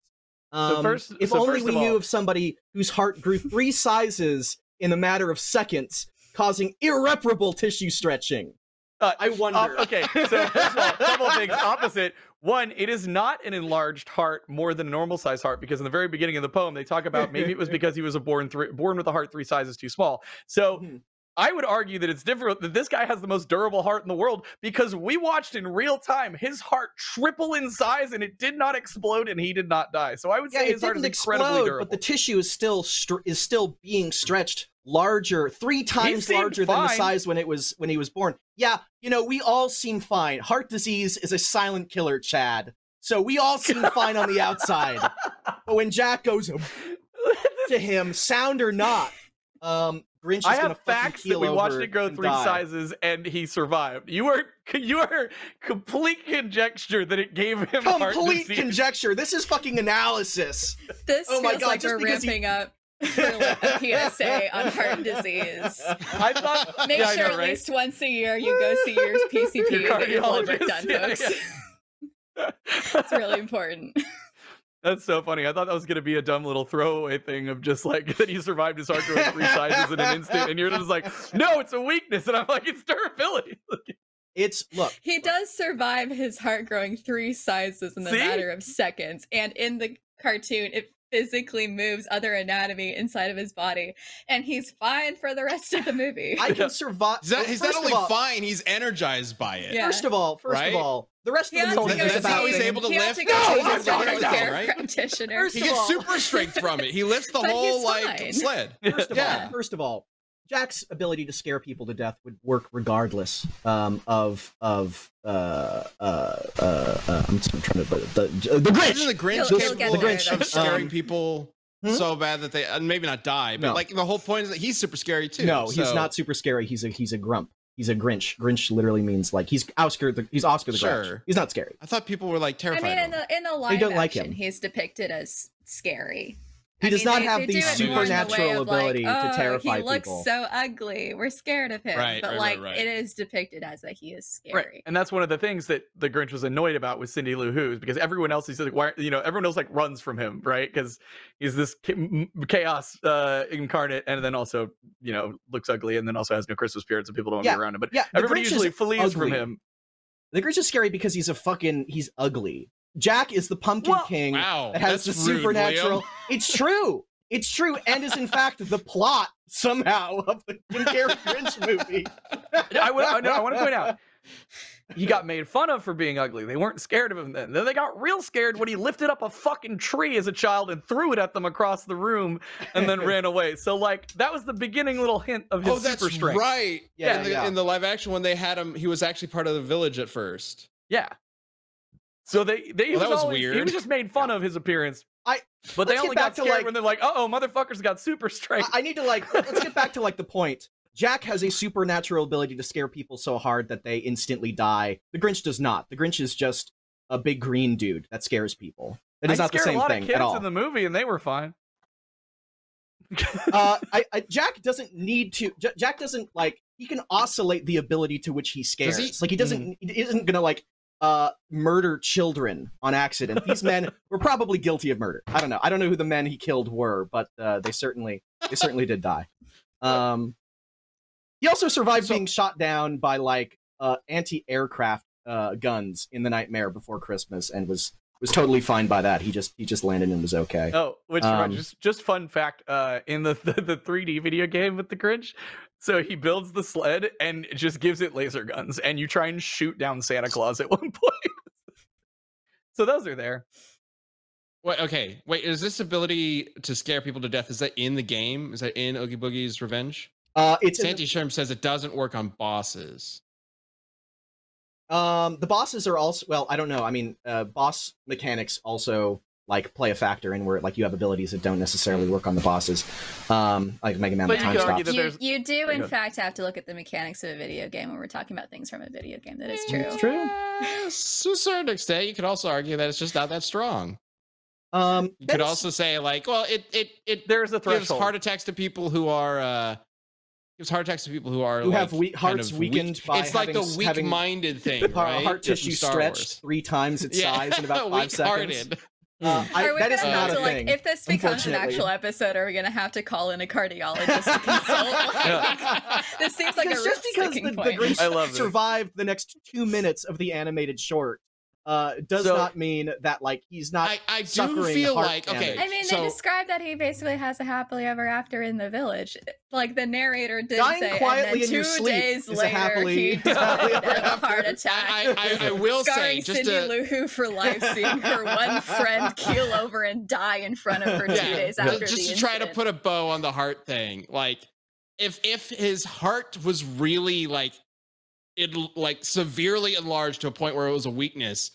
Speaker 3: Um,
Speaker 2: first-
Speaker 3: if
Speaker 2: so
Speaker 3: only
Speaker 2: first
Speaker 3: we
Speaker 2: of
Speaker 3: knew of somebody whose heart grew three sizes in a matter of seconds causing irreparable tissue stretching.
Speaker 2: Uh,
Speaker 3: i wonder.
Speaker 2: Op- okay, so first of all, couple things opposite. One, it is not an enlarged heart more than a normal size heart because in the very beginning of the poem they talk about maybe it was because he was a born three, born with a heart three sizes too small. So
Speaker 3: Mhm.
Speaker 2: I would argue that it's different that this guy has the most durable heart in the world because we watched in real time his heart triple in size and it did not explode and he did not die. So I would
Speaker 3: yeah,
Speaker 2: say
Speaker 3: it
Speaker 2: his heart is
Speaker 3: didn't
Speaker 2: incredibly
Speaker 3: explode,
Speaker 2: durable.
Speaker 3: but the tissue is still str- is still being stretched larger, three times
Speaker 2: seemed
Speaker 3: larger than the size when it was when he was born. Yeah, you know, we all seem fine. Heart disease is a silent killer, Chad. So we all seem fine on the outside. But when Jack goes to him, sound or not, um, Grinch is
Speaker 2: I
Speaker 3: gonna
Speaker 2: have
Speaker 3: fucking
Speaker 2: facts that we watched it grow three
Speaker 3: die.
Speaker 2: sizes and he survived. You are you are complete conjecture that it gave him heart
Speaker 3: Complete
Speaker 2: disease.
Speaker 3: conjecture. This is fucking analysis.
Speaker 4: This
Speaker 3: Oh my God,
Speaker 4: like
Speaker 3: just
Speaker 4: we're
Speaker 3: because he-
Speaker 4: ramping up for like a PSA on heart disease.
Speaker 2: I thought
Speaker 4: Make
Speaker 2: yeah,
Speaker 4: sure
Speaker 2: know,
Speaker 4: at
Speaker 2: right?
Speaker 4: least once a year you go see your PCP
Speaker 2: Your
Speaker 4: and get your blood work
Speaker 2: cardiologist,
Speaker 4: done,
Speaker 2: yeah,
Speaker 4: folks. It's really important.
Speaker 2: That's so funny. I thought that was gonna be a dumb little throwaway thing of just like that he survived his heart growing three sizes in an instant, and you're just like, no, it's a weakness, and I'm like, it's durability.
Speaker 3: It's look.
Speaker 4: He does survive his heart growing three sizes in the
Speaker 2: See?
Speaker 4: matter of seconds. And in the cartoon, it physically moves other anatomy inside of his body. And he's fine for the rest of the movie.
Speaker 3: I can survive.
Speaker 1: He's not,
Speaker 3: well,
Speaker 1: he's not only
Speaker 3: all-
Speaker 1: fine, he's energized by it.
Speaker 4: Yeah.
Speaker 3: First of all, first
Speaker 1: Right?
Speaker 3: of all, the rest
Speaker 4: He
Speaker 3: of the movie
Speaker 4: go
Speaker 3: is
Speaker 1: That's how he's able to
Speaker 4: he
Speaker 1: lift.
Speaker 4: to
Speaker 3: No,
Speaker 4: see
Speaker 3: I'm not talking
Speaker 4: primary
Speaker 3: about
Speaker 4: care
Speaker 1: right?
Speaker 4: practitioner.
Speaker 3: First
Speaker 1: He gets
Speaker 3: all-
Speaker 1: super strength from it. He lifts the whole like sled.
Speaker 3: First of
Speaker 1: Yeah.
Speaker 3: all, first of all, Jack's ability to scare people to death would work regardless um, of of uh, uh, uh, uh, I'm just trying to the the, the Grinch.
Speaker 1: Isn't the Grinch
Speaker 4: He'll- he'll
Speaker 1: capable
Speaker 4: get there
Speaker 1: of scaring
Speaker 3: Um,
Speaker 1: people
Speaker 3: hmm?
Speaker 1: so bad that they uh, maybe not die, but
Speaker 3: No.
Speaker 1: like the whole point is that he's super scary too.
Speaker 3: no, he's not super scary. He's a he's a grump. He's a Grinch. Grinch literally means like he's Oscar. The, he's Oscar the Grouch.
Speaker 1: Sure.
Speaker 3: He's not scary.
Speaker 1: I thought people were like terrified.
Speaker 4: I
Speaker 1: mean,
Speaker 4: in the in the live
Speaker 3: don't like him.
Speaker 4: he's depicted as scary.
Speaker 3: He
Speaker 4: I
Speaker 3: does
Speaker 4: mean,
Speaker 3: not
Speaker 4: they-
Speaker 3: have
Speaker 4: they
Speaker 3: the
Speaker 4: do it more in the way
Speaker 3: supernatural
Speaker 4: like,
Speaker 3: ability to terrify people.
Speaker 4: He looks
Speaker 3: people.
Speaker 4: so ugly. We're scared of him.
Speaker 1: Right,
Speaker 4: but
Speaker 1: right, right,
Speaker 4: like
Speaker 1: right.
Speaker 4: it is depicted as that he is scary.
Speaker 2: Right, and that's one of the things that the Grinch was annoyed about with Cindy Lou Who's because everyone else he's like, why, you know, everyone else like runs from him, right? Because he's this chaos uh, incarnate, and then also, you know, looks ugly, and then also has no Christmas spirit, so people don't want to be around him. But
Speaker 3: Yeah, the
Speaker 2: everybody
Speaker 3: Grinch is
Speaker 2: usually flees from him.
Speaker 3: The Grinch is scary because he's a fucking he's ugly. Jack is the Pumpkin
Speaker 2: Well-
Speaker 3: King
Speaker 1: wow,
Speaker 3: that has the
Speaker 1: rude,
Speaker 3: supernatural.
Speaker 1: Liam.
Speaker 3: It's true. It's true, and is in fact the plot somehow of the Jim Carrey Grinch movie.
Speaker 2: I, w- I, know, I want to point out. He got made fun of for being ugly. They weren't scared of him then. Then they got real scared when he lifted up a fucking tree as a child and threw it at them across the room and then ran away. So like that was the beginning little hint of his
Speaker 1: Oh, that's
Speaker 2: super strength.
Speaker 1: right.
Speaker 3: Yeah,
Speaker 1: in, the,
Speaker 3: yeah.
Speaker 1: in the live action when they had him, he was actually part of the village at first.
Speaker 2: Yeah. So they they he
Speaker 1: Well, that was
Speaker 2: always- He was just made fun of his appearance.
Speaker 3: I-
Speaker 2: but they only got
Speaker 3: to,
Speaker 2: scared
Speaker 3: like-
Speaker 2: when they're like, "Uh oh, motherfuckers got super strength."
Speaker 3: I, I need to like let's get back to like the point. Jack has a supernatural ability to scare people so hard that they instantly die. The Grinch does not. The Grinch is just a big green dude that scares people. It is
Speaker 2: I
Speaker 3: not the same thing at all.
Speaker 2: in the movie, and they were fine.
Speaker 3: uh, I, I, Jack doesn't need to. J- Jack doesn't like. He can oscillate the ability to which he scares.
Speaker 1: he?
Speaker 3: Like he doesn't. He isn't gonna like uh murder children on accident. These men were probably guilty of murder. I don't know. I don't know who the men he killed were, but uh, they certainly they certainly did die. Um, he also survived
Speaker 1: So-
Speaker 3: being shot down by like uh anti-aircraft uh guns in the Nightmare Before Christmas, and was was totally fine by that. He just he just landed and was okay.
Speaker 2: Oh, which
Speaker 3: Um,
Speaker 2: just just fun fact, uh, in the, the the 3D video game with the Grinch, so he builds the sled and just gives it laser guns, and you try and shoot down Santa Claus at one point. so those are there.
Speaker 1: Wait, okay, wait. Is this ability to scare people to death? Is that in the game? Is that in Oogie Boogie's Revenge?
Speaker 3: Uh, it's in
Speaker 1: Santi Sherm says it doesn't work on bosses.
Speaker 3: Um, the bosses are also well. I don't know. I mean, uh, boss mechanics also like play a factor in where like you have abilities that don't necessarily work on the bosses. Um, like Mega Man
Speaker 2: But
Speaker 3: with
Speaker 2: you
Speaker 3: time
Speaker 2: could
Speaker 3: stops.
Speaker 4: You, you do,
Speaker 2: Very
Speaker 4: in
Speaker 2: good.
Speaker 4: fact, have to look at the mechanics of a video game when we're talking about things from a video game. That is true.
Speaker 3: It's true.
Speaker 1: To a certain extent, you could also argue that it's just not that strong.
Speaker 3: Um,
Speaker 1: You could also say like, well, it it it
Speaker 2: There's a
Speaker 1: gives
Speaker 2: threshold.
Speaker 1: heart attacks to people who are uh gives heart attacks to people who are
Speaker 3: Who have
Speaker 1: like,
Speaker 3: weak-
Speaker 1: kind
Speaker 3: hearts
Speaker 1: of
Speaker 3: weakened
Speaker 1: weak.
Speaker 3: by
Speaker 1: It's like the
Speaker 3: having- having
Speaker 1: weak-minded thing,
Speaker 3: heart,
Speaker 1: right?
Speaker 3: heart tissue
Speaker 1: from
Speaker 3: stretched
Speaker 1: Wars.
Speaker 3: three times its size in about five seconds.
Speaker 1: Weak-hearted.
Speaker 3: Uh, I,
Speaker 4: are we
Speaker 3: that
Speaker 4: gonna have
Speaker 3: not
Speaker 4: to
Speaker 3: a
Speaker 4: like
Speaker 3: thing.
Speaker 4: if this becomes an actual episode? Are we gonna have to call in a cardiologist to consult? Like, this seems like a
Speaker 3: Because just because the,
Speaker 4: risk-taking
Speaker 3: the
Speaker 4: point.
Speaker 3: Grinch
Speaker 2: I love it.
Speaker 3: survived the next two minutes of the animated short uh, does
Speaker 2: So-
Speaker 3: not mean that like he's not.
Speaker 1: I, I do feel
Speaker 3: heart
Speaker 1: like okay.
Speaker 4: I mean,
Speaker 1: so,
Speaker 4: they describe that he basically has a happily ever after in the village. Like the narrator did
Speaker 3: Dying
Speaker 4: say,
Speaker 3: quietly
Speaker 4: and then
Speaker 3: your
Speaker 4: two
Speaker 3: sleep
Speaker 4: days later
Speaker 3: happily-
Speaker 4: he
Speaker 3: is a
Speaker 4: died of a heart attack.
Speaker 1: I, I, I will say
Speaker 4: Scarring
Speaker 1: just
Speaker 4: Cindy
Speaker 1: to,
Speaker 4: Lou Who for life, seeing her one friend keel over and die in front of her two
Speaker 1: Yeah,
Speaker 4: days
Speaker 1: ju-
Speaker 4: after
Speaker 1: just
Speaker 4: the
Speaker 1: to try to put a bow on the heart thing like if if his heart was really like it like severely enlarged to a point where it was a weakness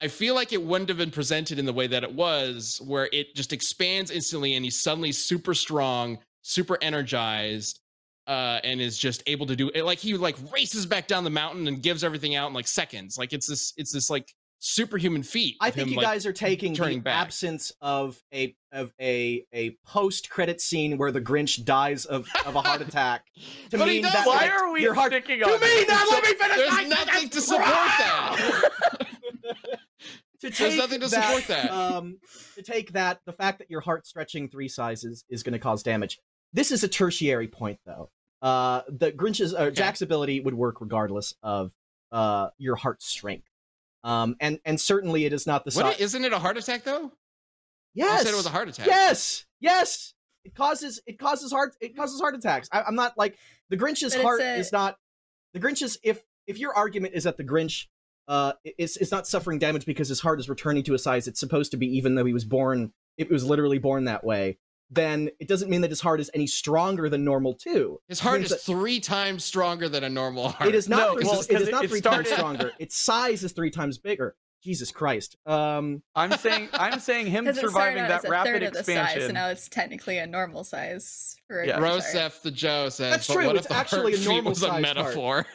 Speaker 1: I feel like it wouldn't have been presented in the way that it was, where it just expands instantly and he's suddenly super strong, super energized, uh, and is just able to do it. Like he like races back down the mountain and gives everything out in like seconds. Like it's this, it's this like superhuman feat.
Speaker 3: I think
Speaker 1: him,
Speaker 3: you
Speaker 1: like,
Speaker 3: guys are taking the
Speaker 1: back.
Speaker 3: absence of a of a a post credit scene where the Grinch dies of, of a heart attack to
Speaker 1: But he
Speaker 3: mean
Speaker 1: does.
Speaker 3: that
Speaker 2: Why
Speaker 3: like,
Speaker 2: are we
Speaker 3: your heart
Speaker 2: sticking
Speaker 3: to
Speaker 2: on
Speaker 3: me that let me finish
Speaker 1: There's
Speaker 3: my
Speaker 1: nothing to support that.
Speaker 3: to
Speaker 1: There's
Speaker 3: take
Speaker 1: nothing to support that.
Speaker 3: Um, to take that, the fact that your heart stretching three sizes is going to cause damage. This is a tertiary point, though. Uh, the Grinch's uh, Jack's ability would work regardless of uh your heart strength. Um, and and certainly it is not the
Speaker 1: What,
Speaker 3: si-
Speaker 1: isn't it a heart attack though?
Speaker 3: Yes,
Speaker 1: You said it was a heart attack.
Speaker 3: Yes, yes. It causes it causes heart it causes heart attacks. I, I'm not like the Grinch's
Speaker 4: But
Speaker 3: heart
Speaker 4: a-
Speaker 3: is not the Grinch's. If if your argument is that the Grinch uh is is not suffering damage because his heart is returning to a size it's supposed to be, even though he was born, it was literally born that way. Then it doesn't mean that his heart is any stronger than normal too.
Speaker 1: His heart
Speaker 3: means
Speaker 1: is three times stronger than a normal heart.
Speaker 3: It is not.
Speaker 2: No,
Speaker 3: three,
Speaker 2: well,
Speaker 3: it
Speaker 2: because
Speaker 3: is not
Speaker 2: it
Speaker 3: three times stronger. Its size is three times bigger. Jesus Christ. Um.
Speaker 2: I'm saying I'm saying him
Speaker 4: Because it started
Speaker 2: surviving
Speaker 4: out
Speaker 2: that
Speaker 4: a
Speaker 2: rapid
Speaker 4: third of the size,
Speaker 2: expansion.
Speaker 4: so now it's technically a normal size for a
Speaker 2: Yeah.
Speaker 1: Rosef the Joe says.
Speaker 3: That's
Speaker 1: but
Speaker 3: true,
Speaker 1: What
Speaker 3: it's
Speaker 1: if the
Speaker 3: actually
Speaker 1: heart
Speaker 3: a
Speaker 1: feet
Speaker 3: normal
Speaker 1: was a
Speaker 3: sized heart.
Speaker 1: metaphor?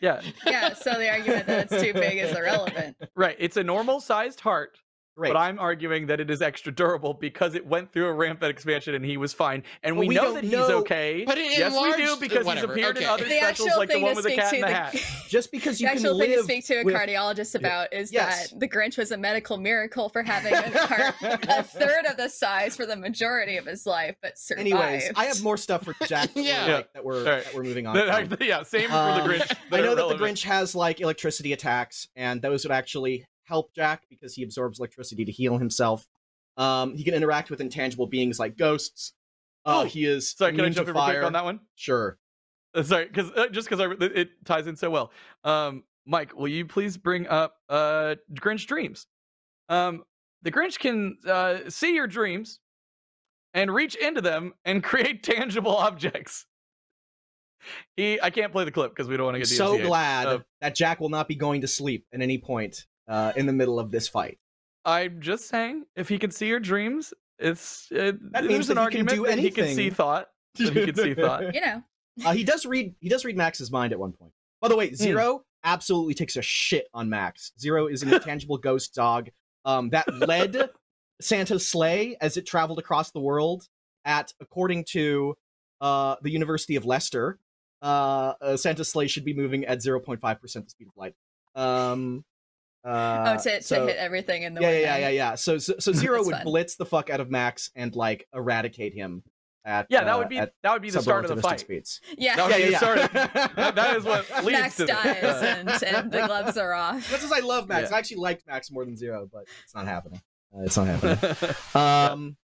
Speaker 2: yeah,
Speaker 4: Yeah, so the argument that it's too big is irrelevant.
Speaker 2: right. It's a normal sized heart,
Speaker 3: Great.
Speaker 2: but I'm arguing that it is extra durable because it went through a rampant expansion and he was fine. And
Speaker 3: Well,
Speaker 2: we,
Speaker 3: we
Speaker 2: know that he's
Speaker 3: know-
Speaker 2: okay.
Speaker 1: But it
Speaker 2: yes, we do because
Speaker 1: whatever,
Speaker 2: he's appeared in other
Speaker 4: The
Speaker 2: specials
Speaker 4: actual
Speaker 2: like the
Speaker 4: thing
Speaker 2: one
Speaker 4: to
Speaker 2: with the
Speaker 4: speak
Speaker 2: cat
Speaker 4: to
Speaker 2: in the
Speaker 4: the,
Speaker 2: hat.
Speaker 3: Just because you
Speaker 4: the
Speaker 3: can
Speaker 4: actual thing to
Speaker 3: live
Speaker 4: speak to a
Speaker 3: with-
Speaker 4: cardiologist about is
Speaker 3: Yes.
Speaker 4: that the Grinch was a medical miracle for having a heart a third of the size for the majority of his life, but survived.
Speaker 3: Anyways, I have more stuff for Jack. that we're,
Speaker 1: Yeah.
Speaker 3: like, that we're
Speaker 2: Alright.
Speaker 3: that we're moving on.
Speaker 2: That-
Speaker 3: from.
Speaker 2: yeah, same for
Speaker 3: Um,
Speaker 2: the Grinch.
Speaker 3: I know that the. Grinch has like electricity attacks, and those would actually help Jack because he absorbs electricity to heal himself. Um, he can interact with intangible beings like ghosts. Uh,
Speaker 2: Oh,
Speaker 3: he is
Speaker 2: Sorry, can I jump in real quick
Speaker 3: fire.
Speaker 2: on that one?
Speaker 3: Sure.
Speaker 2: Uh, sorry, because uh, just because it, it ties in so well. Um, Mike, will you please bring up uh Grinch dreams? Um, the Grinch can uh, see your dreams and reach into them and create tangible objects. He, I can't play the clip because we don't want to
Speaker 3: I'm
Speaker 2: get
Speaker 3: so glad
Speaker 2: Uh,
Speaker 3: that Jack will not be going to sleep at any point uh, in the middle of this fight.
Speaker 2: I'm just saying, if he can see your dreams, it's it,
Speaker 3: That
Speaker 2: there's
Speaker 3: means
Speaker 2: an
Speaker 3: that he can
Speaker 2: argument
Speaker 3: do
Speaker 2: that he can see thought. He can see thought.
Speaker 4: you know.
Speaker 3: Uh, he does read. He does read Max's mind at one point. By the
Speaker 2: Hmm.
Speaker 3: way, Zero absolutely takes a shit on Max. Zero is an intangible ghost dog um, that led Santa's sleigh as it traveled across the world. At according to uh, the University of Leicester, uh, uh, Santa's sleigh should be moving at zero point five percent the speed of light. Um, uh,
Speaker 4: oh, to, to hit everything in the
Speaker 3: yeah, yeah,
Speaker 4: window.
Speaker 3: yeah, yeah, yeah. So, so, so Zero would
Speaker 4: fun.
Speaker 3: blitz the fuck out of Max and like eradicate him. At
Speaker 2: Yeah, that
Speaker 3: uh,
Speaker 2: would be
Speaker 3: at
Speaker 2: that would be the start of the fight.
Speaker 3: speeds.
Speaker 4: Yeah.
Speaker 2: That would
Speaker 3: yeah,
Speaker 2: be
Speaker 3: yeah,
Speaker 2: the
Speaker 3: yeah.
Speaker 2: start of- that- that is what leads
Speaker 4: Max
Speaker 2: to
Speaker 4: dies and, and the gloves are off.
Speaker 3: That's as I love Max.
Speaker 2: Yeah.
Speaker 3: I actually liked Max more than Zero, but it's not happening. Uh, it's not happening. um,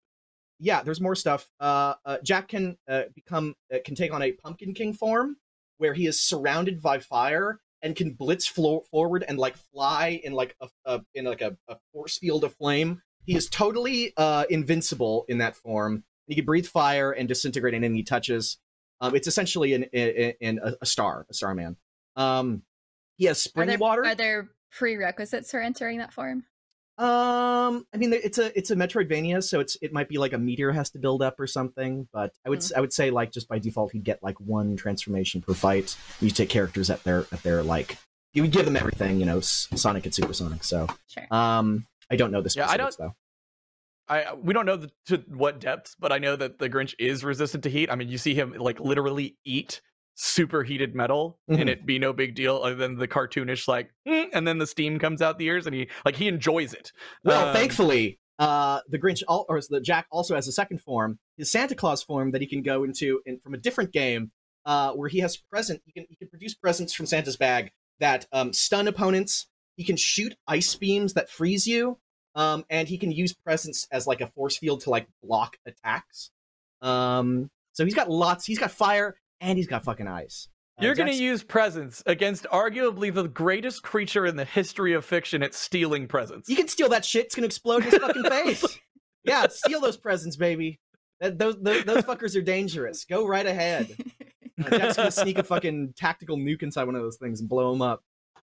Speaker 3: yeah, there's more stuff. Uh, uh, Jack can uh, become uh, can take on a Pumpkin King form, where he is surrounded by fire and can blitz flo- forward and like fly in like a, a in like a, a force field of flame. He is totally uh, invincible in that form. He can breathe fire and disintegrate anything he touches. Um, it's essentially an, in, in a, a star, a starman. Um, he has
Speaker 4: Are
Speaker 3: spring
Speaker 4: there,
Speaker 3: water.
Speaker 4: are there prerequisites for entering that form?
Speaker 3: Um, I mean, it's a it's a Metroidvania, so it's it might be like a meteor has to build up or something. But I would I would say like just by default he'd get like one transformation per fight. You take characters at their at their like you would give them everything, you know, Sonic and Supersonic. So
Speaker 4: Sure.
Speaker 3: um, I don't know this.
Speaker 2: Yeah, I
Speaker 3: specifics though.
Speaker 2: I we don't know the, to what depths, but I know that the Grinch is resistant to heat. I mean, you see him like literally eat superheated metal
Speaker 3: Mhm.
Speaker 2: and it be no big deal other than the cartoonish like "Mm," and then the steam comes out the ears and he like he enjoys it.
Speaker 3: Well,
Speaker 2: Um,
Speaker 3: thankfully, uh, the Grinch al- or the Jack also has a second form, his Santa Claus form that he can go into in, from a different game, uh, where he has present. He can he can produce presents from Santa's bag that um, stun opponents. He can shoot ice beams that freeze you, um, and he can use presents as like a force field to like block attacks. Um, so he's got lots. He's got fire and he's got fucking eyes. Uh,
Speaker 2: You're going to use presents against arguably the greatest creature in the history of fiction at stealing presents.
Speaker 3: You can steal that shit. It's gonna explode in his fucking face. Yeah, steal those presents, baby. That, those, those those fuckers are dangerous. Go right ahead. Uh, Jack's gonna sneak a fucking tactical nuke inside one of those things and blow them up.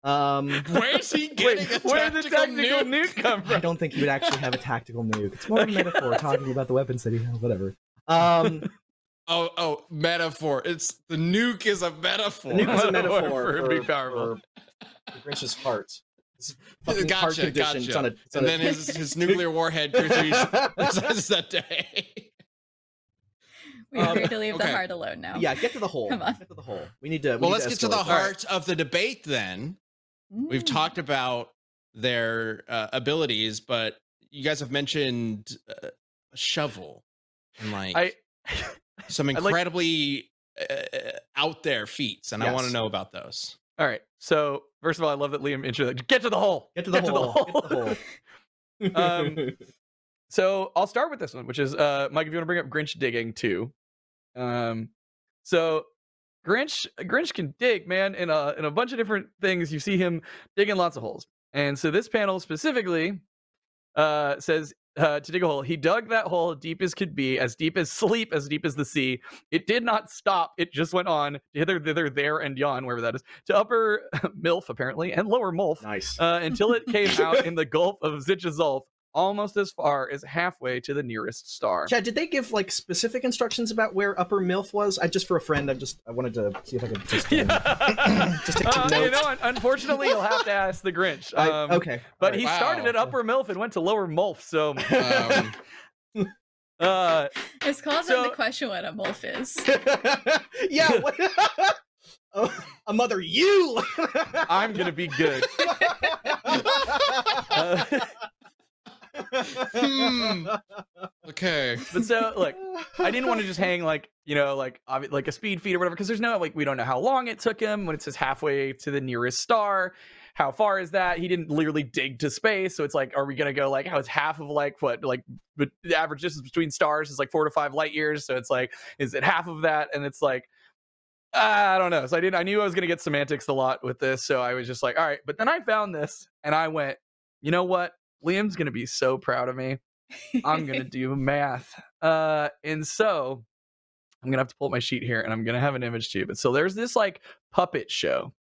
Speaker 3: Um,
Speaker 1: Where's he
Speaker 2: Wait,
Speaker 1: getting a
Speaker 2: where did the
Speaker 1: tactical
Speaker 2: tactical
Speaker 1: nuke?
Speaker 2: nuke come
Speaker 3: I don't think he would actually have a tactical nuke. It's more of a metaphor talking about the weapon city. Whatever. Um,
Speaker 1: Oh, oh, metaphor. It's the nuke is a metaphor.
Speaker 3: nuke is a
Speaker 2: Metaphor
Speaker 3: metaphor
Speaker 2: for
Speaker 3: for,
Speaker 2: it'd be powerful.
Speaker 3: for the Grinch's heart. His fucking heart
Speaker 1: Gotcha,
Speaker 3: condition. It's on a, it's
Speaker 1: and
Speaker 3: a-
Speaker 1: then his, his nuclear warhead cruises that day.
Speaker 4: We're
Speaker 3: Um,
Speaker 4: here to leave
Speaker 1: okay.
Speaker 4: the heart alone now.
Speaker 3: yeah, get to the hole.
Speaker 4: Come on.
Speaker 3: Get to the hole. We need to. we
Speaker 1: well,
Speaker 3: need
Speaker 1: let's get to the
Speaker 3: escalate.
Speaker 1: heart of the debate then. We've
Speaker 4: Mm.
Speaker 1: talked about their uh, abilities, but you guys have mentioned uh, a shovel and like
Speaker 2: I
Speaker 1: some
Speaker 2: like-
Speaker 1: incredibly uh, out there feats, and I want to know about those.
Speaker 2: all right. So first of all, I love that Liam intro. Get to the hole.
Speaker 3: Get to the hole. Get to the hole.
Speaker 2: Um, So I'll start with this one, which is uh Mike, if you want to bring up Grinch digging too. Um so Grinch Grinch can dig, man, in a in a bunch of different things. You see him digging lots of holes. And so this panel specifically uh says uh, to dig a hole. He dug that hole deep as could be, as deep as sleep, as deep as the sea. It did not stop. It just went on hither, thither, there, and yon, wherever that is, to upper Milf apparently, and lower Mulf,
Speaker 3: nice.
Speaker 2: uh, until it came out in the Gulf of Zichazolf, almost as far as halfway to the nearest star.
Speaker 3: Chad, did they give like specific instructions about where Upper Milf was? I just for a friend. I just I wanted to see if I could just. um, Just take some
Speaker 2: Uh, you know, unfortunately, you'll have to ask the Grinch.
Speaker 3: I-
Speaker 2: Um,
Speaker 3: okay,
Speaker 2: But
Speaker 3: all
Speaker 2: he
Speaker 3: right.
Speaker 2: started at Upper Milf and went to Lower Mulf. So,
Speaker 1: Um,
Speaker 2: uh,
Speaker 4: It's called
Speaker 2: So-
Speaker 4: the question what a wolf is.
Speaker 3: yeah. What? oh, a mother, you.
Speaker 2: I'm gonna be good. Uh,
Speaker 1: Hmm. okay.
Speaker 2: but so, look, I didn't want to just hang like you know like obvi- like a speed feed or whatever because there's no like we don't know how long it took him when it says halfway to the nearest star. How far is that? He didn't literally dig to space, so it's like, are we gonna go like how it's half of like what like the average distance between stars is like four to five light years, so it's like is it half of that? And it's like I don't know. So I didn't. I knew I was gonna get semantics a lot with this, so I was just like, all right. But then I found this, and I went, you know what? Liam's gonna be so proud of me. I'm gonna do math. Uh, and so I'm gonna have to pull up my sheet here, and I'm gonna have an image too. But so there's this like puppet show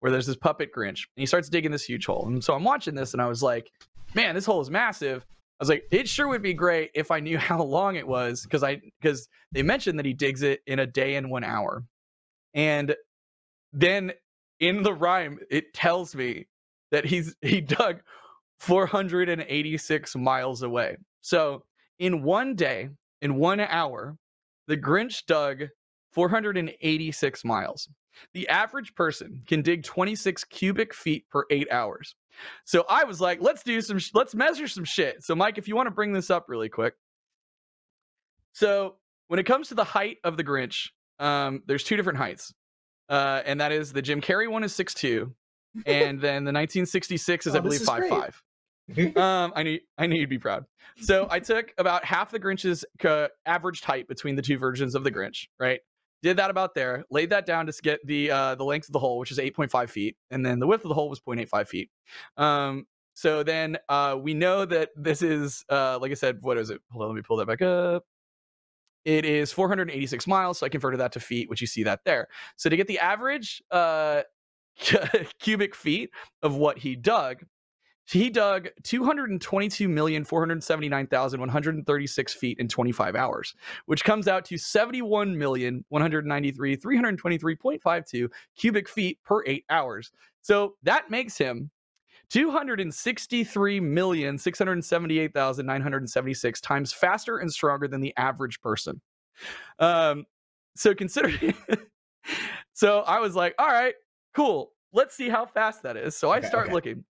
Speaker 2: where there's this puppet Grinch, and he starts digging this huge hole. And so I'm watching this, and I was like, man, this hole is massive. I was like, it sure would be great if I knew how long it was, because I because they mentioned that he digs it in a day and one hour, and then in the rhyme it tells me that he's he dug 486 miles away. So in one day, in one hour, the Grinch dug 486 miles. The average person can dig 26 cubic feet per eight hours. So I was like, let's do some, sh- let's measure some shit. So, Mike, if you want to bring this up really quick. So, when it comes to the height of the Grinch, um, there's two different heights. Uh, and that is the Jim Carrey one is 6'2, and then the 1966 is, I
Speaker 3: Oh, this
Speaker 2: believe,
Speaker 3: is great.
Speaker 2: 5'5 um i knew i knew you'd be proud. So i took about half the grinch's uh, averaged height between the two versions of the grinch right? Did that about there laid that down to get the uh the length of the hole which is 8.5 feet and then the width of the hole was 0.85 feet. Um so then uh we know that this is uh like i said what is it? Hold on let me pull that back up. It is 486 miles so i converted that to feet which you see that there. So to get the average uh cubic feet of what he dug he dug 222,479,136 feet in 25 hours, which comes out to 71,193,323.52 cubic feet per eight hours. So that makes him 263,678,976 times faster and stronger than the average person. Um, so considering, so I was like, all right, cool. Let's see how fast that is. So I
Speaker 3: Okay,
Speaker 2: start
Speaker 3: okay.
Speaker 2: looking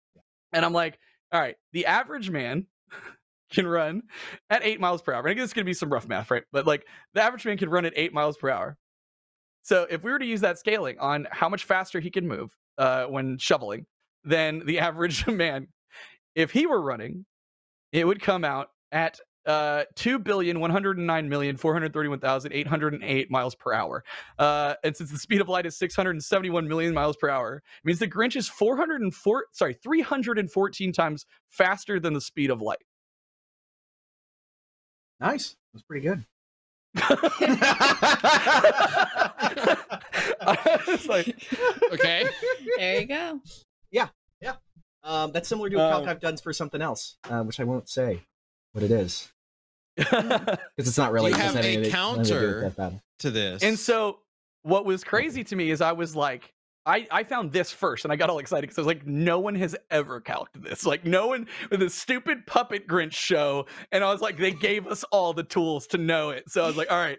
Speaker 2: and I'm like, all right, the average man can run at eight miles per hour. And I guess it's going to be some rough math, right? But like the average man can run at eight miles per hour. So if we were to use that scaling on how much faster he can move uh, when shoveling than the average man, if he were running, it would come out at uh, 2,109,431,808 miles per hour. Uh, and since the speed of light is 671 million miles per hour, it means the Grinch is 404, sorry, 314 times faster than the speed of light.
Speaker 3: nice. That's pretty good.
Speaker 2: Like,
Speaker 1: Okay.
Speaker 4: There you go. Yeah. Yeah.
Speaker 3: Um, that's similar to a calc
Speaker 2: Um,
Speaker 3: I've done for something else, uh, which I won't say what it is
Speaker 2: and
Speaker 3: because it's not really.
Speaker 1: you have a
Speaker 3: anything to- to
Speaker 1: counter?
Speaker 3: Death
Speaker 1: To this.
Speaker 2: And so what was crazy to me is I was like, I, I found this first and I got all excited because I was like, no one has ever calced this. Like, no one with a stupid puppet Grinch show. And I was like, they gave us all the tools to know it. So I was like, all right.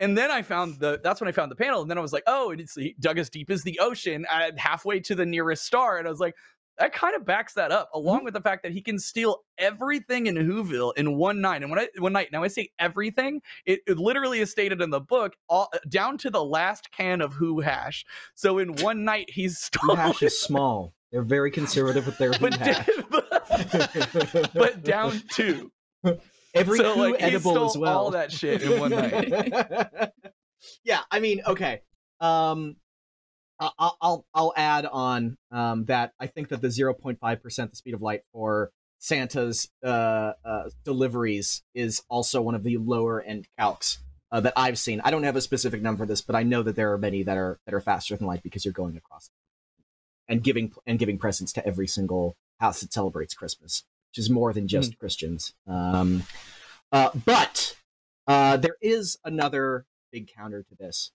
Speaker 2: And then I found the that's when I found the panel. And then I was like, oh, it's dug as deep as the ocean at halfway to the nearest star. And I was like, that kind of backs that up, along with the fact that he can steal everything in Whoville in one night. And when I one night, now I say everything, it, it literally is stated in the book, all down to the last can of Who hash. So in one night, he's
Speaker 3: Who
Speaker 2: stolen.
Speaker 3: hash is small. They're very conservative with their who
Speaker 2: but,
Speaker 3: hash.
Speaker 2: but, but down to
Speaker 3: Every
Speaker 2: so like
Speaker 3: edible as well.
Speaker 2: all that shit in one night.
Speaker 3: yeah, I mean, okay. Um, I'll I'll I'll add on um that I think that the zero point five percent the speed of light for Santa's uh, uh deliveries is also one of the lower end calcs uh, that I've seen. I don't have a specific number for this, but I know that there are many that are that are faster than light because you're going across and giving and giving presents to every single house that celebrates Christmas, which is more than just Christians. Um, uh, but uh, there is another big counter to this.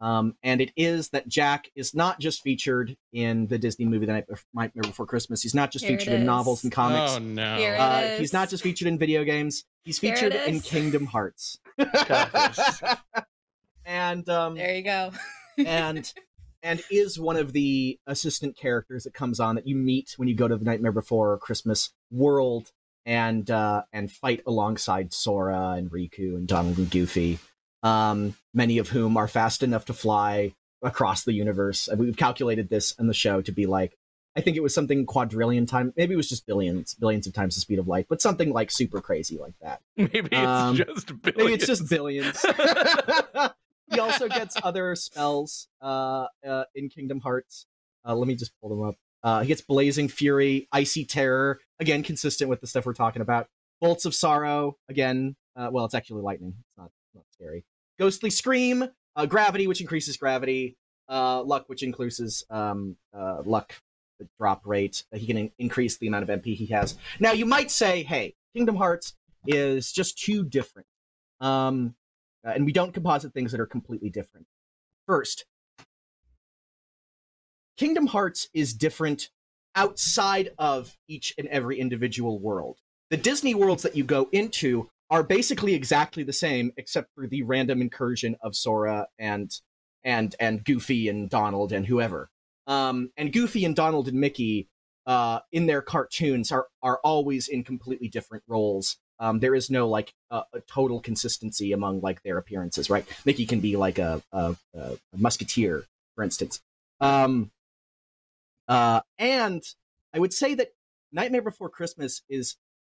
Speaker 3: Um, and it is that Jack is not just featured in the Disney movie The Night Bef- Nightmare Before Christmas. He's not just
Speaker 4: Here
Speaker 3: featured in novels and comics.
Speaker 1: Oh no.
Speaker 4: Here it
Speaker 3: Uh,
Speaker 4: is.
Speaker 3: he's not just featured in video games. He's
Speaker 4: Here
Speaker 3: featured in. Kingdom Hearts. and um,
Speaker 4: There you go.
Speaker 3: and and is one of the assistant characters that comes on that you meet when you go to the Nightmare Before Christmas world and uh, and fight alongside Sora and Riku and Donald and Goofy, um, many of whom are fast enough to fly across the universe. And We've calculated this in the show to be like. I think it was something quadrillion time. Maybe it was just billions, billions of times the speed of light, but something like super crazy like that.
Speaker 2: Maybe it's
Speaker 3: Um,
Speaker 2: just billions.
Speaker 3: Maybe it's just billions. he also gets other spells uh, uh, in Kingdom Hearts. Uh, let me just pull them up. Uh, he gets Blazing Fury, Icy Terror, again consistent with the stuff we're talking about. Bolts of Sorrow, again. Uh, well, it's actually lightning. It's not not scary. Ghostly Scream, uh, Gravity, which increases gravity. Uh, luck, which increases um, uh, luck drop rate. He can in- increase the amount of MP he has. Now, you might say, hey, Kingdom Hearts is just too different. Um, uh, and we don't composite things that are completely different. First, Kingdom Hearts is different outside of each and every individual world. The Disney worlds that you go into are basically exactly the same, except for the random incursion of Sora and and and Goofy and Donald and whoever. Um, and Goofy and Donald and Mickey uh, in their cartoons are are always in completely different roles. Um, there is no like uh, a total consistency among like their appearances, right? Mickey can be like a, a, a musketeer, for instance. Um, uh, and I would say that Nightmare Before Christmas is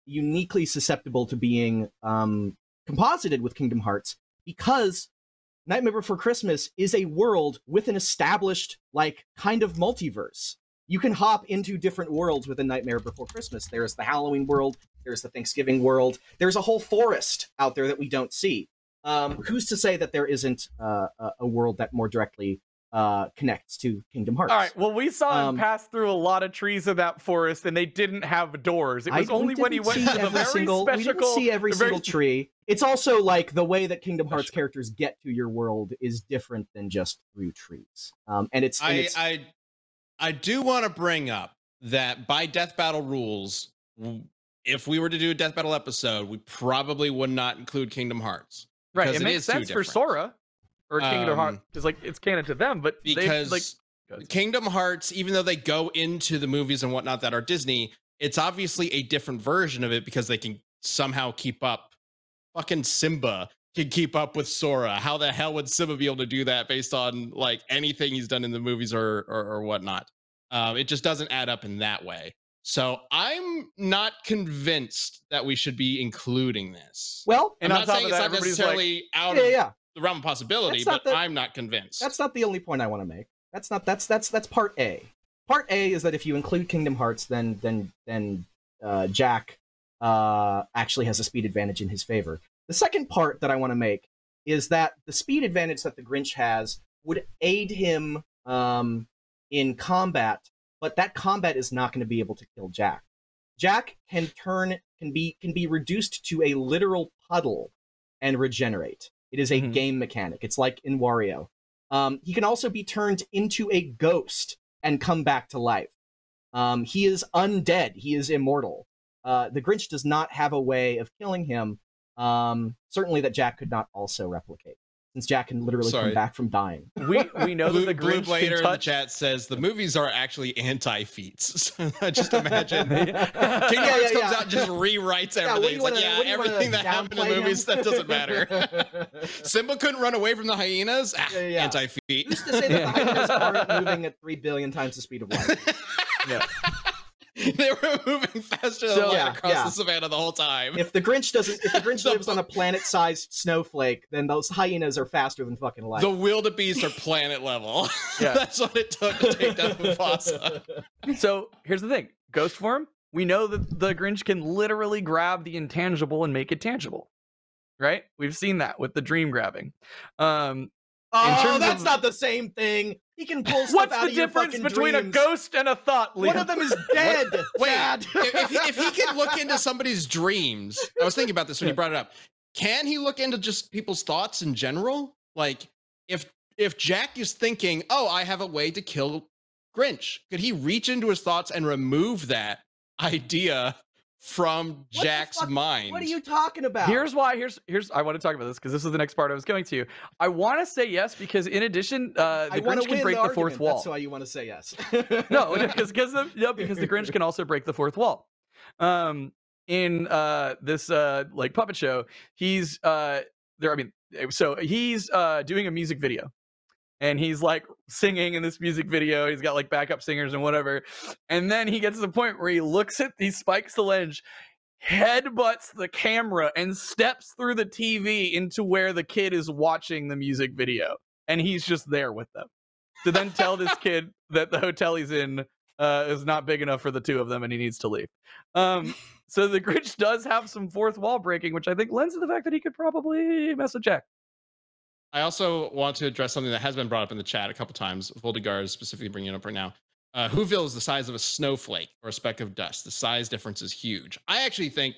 Speaker 3: uniquely susceptible to being um, composited with Kingdom Hearts because Nightmare Before Christmas is a world with an established, like, kind of multiverse. You can hop into different worlds within Nightmare Before Christmas. There's the Halloween world, there's the Thanksgiving world, there's a whole forest out there that we don't see. Um, who's to say that there isn't uh, a world that more directly uh, connects to Kingdom Hearts?
Speaker 2: All right. Well, we saw
Speaker 3: Um,
Speaker 2: him pass through a lot of trees in that forest, and they didn't have doors. It was
Speaker 3: we
Speaker 2: only when he went
Speaker 3: see
Speaker 2: to the very
Speaker 3: single,
Speaker 2: special.
Speaker 3: We didn't see every
Speaker 2: the very
Speaker 3: single tree. It's also like the way that Kingdom Hearts characters get to your world is different than just through trees. Um, and it's, and
Speaker 1: I,
Speaker 3: it's
Speaker 1: I I do want to bring up that by death battle rules, if we were to do a death battle episode, we probably would not include Kingdom Hearts
Speaker 2: right. It
Speaker 1: it
Speaker 2: makes sense for. Sora or Kingdom Hearts
Speaker 1: Um,
Speaker 2: because like it's canon to them, but
Speaker 1: because
Speaker 2: they, like
Speaker 1: Kingdom Hearts, even though they go into the movies and whatnot that are Disney, it's obviously a different version of it because they can somehow keep up. Fucking Simba can keep up with Sora. How the hell would Simba be able to do that based on like anything he's done in the movies or or, or whatnot? Um, it just doesn't add up in that way. So I'm not convinced that we should be including this.
Speaker 3: well,
Speaker 2: and
Speaker 1: I'm not saying
Speaker 2: of
Speaker 1: it's
Speaker 2: that,
Speaker 1: not
Speaker 2: everybody's like,
Speaker 1: necessarily out
Speaker 3: yeah,
Speaker 1: of
Speaker 3: yeah.
Speaker 1: The realm of possibility, but
Speaker 3: the-
Speaker 1: I'm not convinced.
Speaker 3: That's not the only point I want to make. That's not that's that's that's part A. Part A is that if you include Kingdom Hearts, then then then uh, Jack uh, actually has a speed advantage in his favor. The second part that I want to make is that the speed advantage that the Grinch has would aid him um, in combat but that combat is not going to be able to kill Jack. Jack can turn can be can be reduced to a literal puddle and regenerate. It is a
Speaker 2: Mhm.
Speaker 3: game mechanic. It's like in Wario. Um, he can also be turned into a ghost and come back to life. Um, he is undead. He is immortal. Uh, the Grinch does not have a way of killing him. Um, certainly, that Jack could not also replicate, since Jack can literally
Speaker 1: Sorry.
Speaker 3: come back from dying.
Speaker 2: We we know
Speaker 1: Blue,
Speaker 2: that the
Speaker 1: Blue
Speaker 2: Grinch
Speaker 1: Blader
Speaker 2: can
Speaker 1: in the
Speaker 2: touch.
Speaker 1: chat says the movies are actually anti-feats. Just imagine.
Speaker 2: Yeah.
Speaker 1: Kingdom
Speaker 3: Yeah,
Speaker 1: Hearts
Speaker 3: yeah,
Speaker 1: comes
Speaker 3: yeah.
Speaker 1: out and just rewrites
Speaker 3: Yeah, what do
Speaker 1: everything.
Speaker 3: you
Speaker 1: it's like,
Speaker 3: wanna-
Speaker 1: yeah,
Speaker 3: what do you wanna
Speaker 1: everything that happened in the movies,
Speaker 3: him?
Speaker 1: that doesn't matter. Simba couldn't run away from the hyenas. Ah,
Speaker 3: Yeah, yeah.
Speaker 1: Anti-feat.
Speaker 3: Who's to say that the hyenas aren't moving at three billion times the speed of light?
Speaker 2: Yeah.
Speaker 1: they were moving faster than
Speaker 2: So-
Speaker 1: light
Speaker 3: Yeah,
Speaker 1: across
Speaker 3: yeah.
Speaker 1: the savannah the whole time.
Speaker 3: If the Grinch doesn't, if the Grinch
Speaker 1: The-
Speaker 3: lives on a planet-sized snowflake, then those hyenas are faster than fucking light.
Speaker 1: the wildebeest are planet level.
Speaker 2: Yeah.
Speaker 1: That's what it took to take down Mufasa.
Speaker 2: So here's the thing: ghost form. We know that the Grinch can literally grab the intangible and make it tangible. Right? We've seen that with the dream grabbing. Um,
Speaker 3: oh,
Speaker 2: terms
Speaker 3: that's
Speaker 2: of-
Speaker 3: not the same thing. He can pull stuff
Speaker 2: what's
Speaker 3: out
Speaker 2: the
Speaker 3: of
Speaker 2: difference
Speaker 3: fucking
Speaker 2: between a ghost and a thought? Liam?
Speaker 3: One of them is dead.
Speaker 1: Wait, if, if, he, if he can look into somebody's dreams, I was thinking about this when you brought it up. Can he look into just people's thoughts in general? Like, if if Jack is thinking, "Oh, I have a way to kill Grinch," could he reach into his thoughts and remove that idea from
Speaker 3: What
Speaker 1: Jack's
Speaker 3: fuck-
Speaker 1: mind?
Speaker 3: What are you talking about?
Speaker 2: Here's why. Here's here's. I want to talk about this because this is the next part I was going to. I want to say yes because in addition, uh, the
Speaker 3: want
Speaker 2: Grinch
Speaker 3: to
Speaker 2: can break
Speaker 3: the,
Speaker 2: the, fourth wall.
Speaker 3: That's why you want to say yes.
Speaker 2: no, because because the, no, because the Grinch can also break the fourth wall. Um, in uh this uh like puppet show, he's uh there. I mean, so he's uh doing a music video, and he's like singing in this music video. He's got like backup singers and whatever, and then he gets to the point where he looks at he spikes the lens. Headbutts the camera and steps through the TV into where the kid is watching the music video, and he's just there with them to then tell this kid that the hotel he's in uh, is not big enough for the two of them and he needs to leave. Um, so the Grinch does have some fourth wall breaking, which I think lends to the fact that he could probably mess with Jack.
Speaker 1: I also want to address something that has been brought up in the chat a couple times. Voldegar is specifically bringing it up right now. Uh, Whoville is the size of a snowflake or a speck of dust. The size difference is huge. I actually think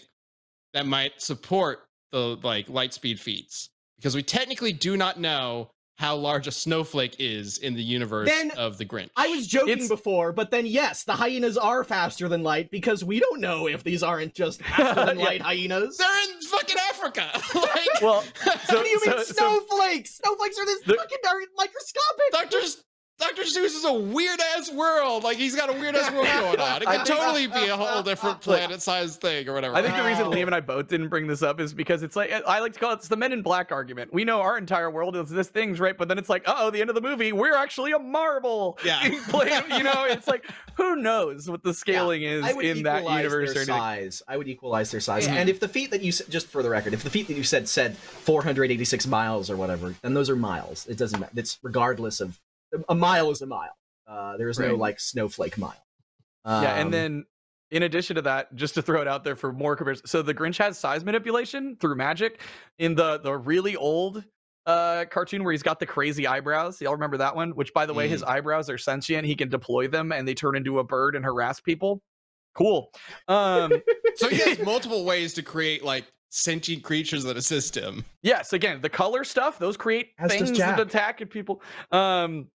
Speaker 1: that might support the like light speed feats because we technically do not know how large a snowflake is in the universe
Speaker 3: Then
Speaker 1: of the Grinch.
Speaker 3: I was joking
Speaker 2: It's-
Speaker 3: before, but then yes, the hyenas are faster than light because we don't know if these aren't just faster than
Speaker 2: Yeah.
Speaker 3: light hyenas.
Speaker 1: They're in fucking Africa. like,
Speaker 2: Well, so,
Speaker 3: what do you mean
Speaker 2: so- so-
Speaker 3: snowflakes? snowflakes are this
Speaker 2: The-
Speaker 3: fucking are microscopic.
Speaker 1: Dr. S- Dr. Seuss is a weird ass world. Like he's got a weird ass world going on. It could totally be a whole different planet sized thing or whatever.
Speaker 2: I think the reason Liam and I both didn't bring this up is because it's like I like to call it it's the Men in Black argument. We know our entire world is this things, right? But then it's like, oh, the end of the movie, we're actually a marble.
Speaker 1: Yeah.
Speaker 2: being you know, it's like who knows what the scaling is in that universe or
Speaker 3: their
Speaker 2: anything.
Speaker 3: size. I would equalize their size.
Speaker 1: Mhm.
Speaker 3: And if the feet that you just for the record, if the feet that you said said 486 miles or whatever, then those are miles. It doesn't matter. It's regardless of a mile is a mile. Uh, there is no like snowflake mile.
Speaker 2: yeah, and
Speaker 3: Um,
Speaker 2: then in addition to that, just to throw it out there for more comparison, so the Grinch has size manipulation through magic in the the really old uh cartoon where he's got the crazy eyebrows. Y'all remember that one? Which by the way, his eyebrows are sentient. He can deploy them and they turn into a bird and harass people. Cool. Um
Speaker 1: so he has multiple ways to create like sentient creatures that assist him.
Speaker 2: yes, again, the color stuff, those create
Speaker 3: As
Speaker 2: things that attack people. Um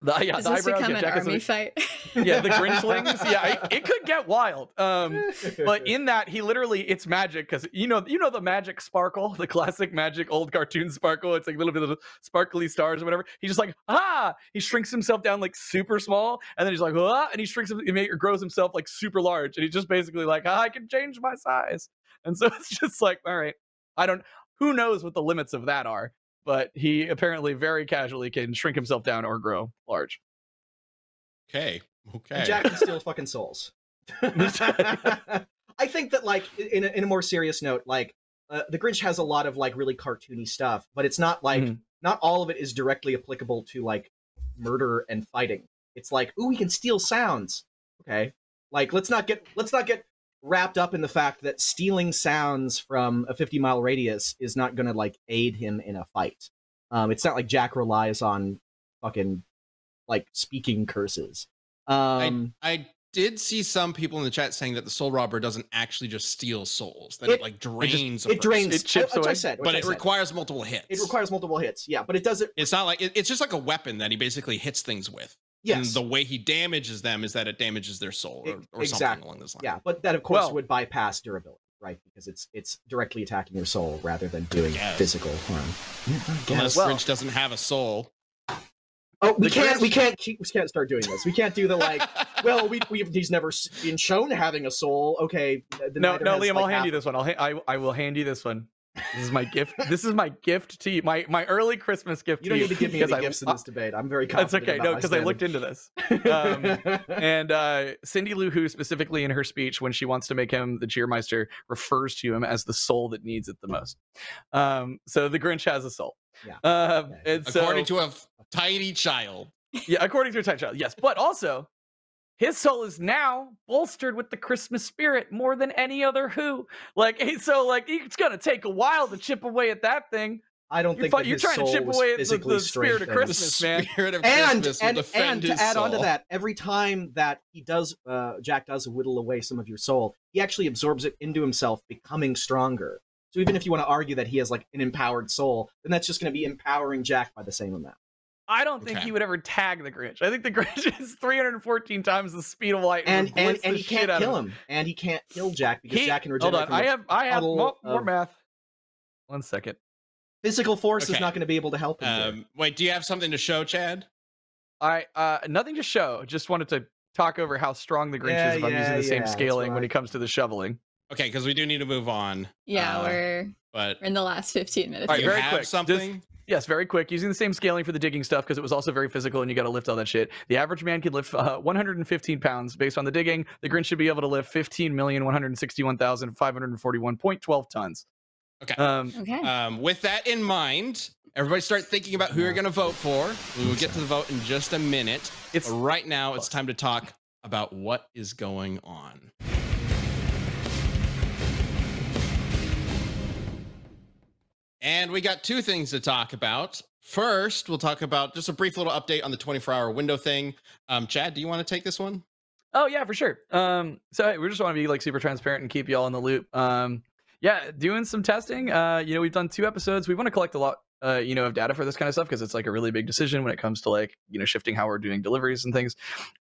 Speaker 2: the, yeah,
Speaker 4: Does
Speaker 2: the
Speaker 4: this become an army fight?
Speaker 2: yeah, the Grinchlings. yeah, it, it could get wild. Um but in that he literally it's magic because you know you know the magic sparkle the classic magic old cartoon sparkle it's like a little bit of sparkly stars or whatever he's just like ah he shrinks himself down like super small and then he's like ah and he shrinks him he ma- grows himself like super large and he's just basically like ah, i can change my size and so it's just like all right i don't who knows what the limits of that are but he apparently very casually can shrink himself down or grow large
Speaker 1: Okay. Okay.
Speaker 3: And Jack can steal fucking souls. I think that, like, in a, in a more serious note, like, uh, the Grinch has a lot of like really cartoony stuff, but it's not like
Speaker 2: Mhm.
Speaker 3: not all of it is directly applicable to like murder and fighting. It's like, ooh, we can steal sounds. Okay, like let's not get let's not get wrapped up in the fact that stealing sounds from a 50 mile radius is not going to like aid him in a fight. Um, it's not like Jack relies on fucking like speaking curses. Um,
Speaker 1: I did see some people in the chat saying that the soul robber doesn't actually just steal souls; that it,
Speaker 3: It-
Speaker 1: like
Speaker 3: it,
Speaker 1: drains.
Speaker 3: just,
Speaker 1: a
Speaker 3: it drains.
Speaker 2: It chips
Speaker 3: which I
Speaker 2: away.
Speaker 3: said,
Speaker 1: but
Speaker 3: I
Speaker 1: it
Speaker 3: said.
Speaker 1: requires multiple hits.
Speaker 3: it requires multiple hits. Yeah, but it doesn't.
Speaker 1: It's not like it- it's just like a weapon that he basically hits things with.
Speaker 3: Yes.
Speaker 1: And the way he damages them is that it damages their soul or, or something along those lines.
Speaker 3: Yeah, but that of course
Speaker 2: Well-
Speaker 3: would bypass durability, right? Because it's it's directly attacking your soul rather than doing physical harm. Yeah, I guess.
Speaker 1: Unless
Speaker 2: Well-
Speaker 1: Grinch doesn't have a soul.
Speaker 3: Oh, we
Speaker 2: The
Speaker 3: can't. We can't. keep- We can't start doing this. We can't do the like. well, we we he's never been shown having a soul. Okay.
Speaker 2: No, no,
Speaker 3: has,
Speaker 2: Liam,
Speaker 3: like,
Speaker 2: I'll hand
Speaker 3: half-
Speaker 2: you this one. I'll ha- I, I will hand you this one. This is my gift. This is my gift to you. My my early Christmas gift
Speaker 3: You
Speaker 2: to
Speaker 3: don't
Speaker 2: you.
Speaker 3: need to give me
Speaker 2: because
Speaker 3: any
Speaker 2: I-
Speaker 3: gifts in this debate. I'm very
Speaker 2: That's
Speaker 3: confident.
Speaker 2: okay. No, because I looked into this. Um, and uh, Cindy Lou Who specifically in her speech when she wants to make him the cheermeister refers to him as the soul that needs it the most. Um, so the Grinch has a soul.
Speaker 3: Yeah.
Speaker 2: Um,
Speaker 3: Okay.
Speaker 2: and so,
Speaker 1: According to a f- tiny child.
Speaker 2: yeah, according to a tiny child, yes. but also, his soul is now bolstered with the Christmas spirit more than any other Who. Like, he- so like it's gonna take a while to chip away at that thing.
Speaker 3: I don't
Speaker 2: You're,
Speaker 3: think
Speaker 2: fu- you're trying to chip away at the, the spirit of
Speaker 3: strengthened.
Speaker 1: The
Speaker 2: Christmas, man.
Speaker 1: spirit of
Speaker 3: and
Speaker 1: Christmas
Speaker 3: and
Speaker 1: defend
Speaker 3: and to
Speaker 1: his
Speaker 3: add on to that, every time that he does, uh, Jack does whittle away some of your soul, he actually absorbs it into himself, becoming stronger. So even if you want to argue that he has like an empowered soul, then that's just going to be empowering Jack by the same amount.
Speaker 2: I don't think
Speaker 1: Okay.
Speaker 2: he would ever tag the Grinch. I think the Grinch is 314 times the speed of light,
Speaker 3: And
Speaker 2: would
Speaker 3: and and he can't kill him, and he can't kill Jack because
Speaker 2: He-
Speaker 3: Jack can
Speaker 2: Hold
Speaker 3: regenerate.
Speaker 2: on,
Speaker 3: from
Speaker 2: I have I have
Speaker 3: puddle
Speaker 2: mo- more math. One second.
Speaker 3: Physical force is not going to be able to help him.
Speaker 1: Um, wait, do you have something to show, Chad?
Speaker 2: I uh nothing to show. Just wanted to talk over how strong the Grinch
Speaker 3: Yeah,
Speaker 2: is if I'm using the same
Speaker 3: yeah, that's
Speaker 2: scaling when it comes to the shoveling.
Speaker 1: Okay, because we do need to move on.
Speaker 4: Yeah,
Speaker 1: Uh,
Speaker 4: we're
Speaker 1: But
Speaker 4: we're in the last 15 minutes.
Speaker 2: All
Speaker 1: do
Speaker 2: right,
Speaker 1: you
Speaker 2: very
Speaker 1: have
Speaker 2: quick, just-
Speaker 1: something?
Speaker 2: Yes, very quick. Using the same scaling for the digging stuff because it was also very physical and you got to lift all that shit. The average man could lift uh, 115 pounds based on the digging. The Grinch should be able to lift 15,161,541.12 tons.
Speaker 1: Okay.
Speaker 2: Um,
Speaker 4: okay.
Speaker 1: Um, with that in mind, everybody start thinking about who you're going to vote for. We will get to the vote in just a minute.
Speaker 2: it's
Speaker 1: But right now, it's time to talk about what is going on. And we got two things to talk about. First, we'll talk about just a brief little update on the 24 hour window thing. Um, Chad, do you want to take this one?
Speaker 2: Oh yeah, for sure. Um, so hey, we just want to be like super transparent and keep you all in the loop. Um, yeah, doing some testing. Uh, you know, we've done two episodes. We want to collect a lot, uh, you know, of data for this kind of stuff because it's like a really big decision when it comes to like you know shifting how we're doing deliveries and things.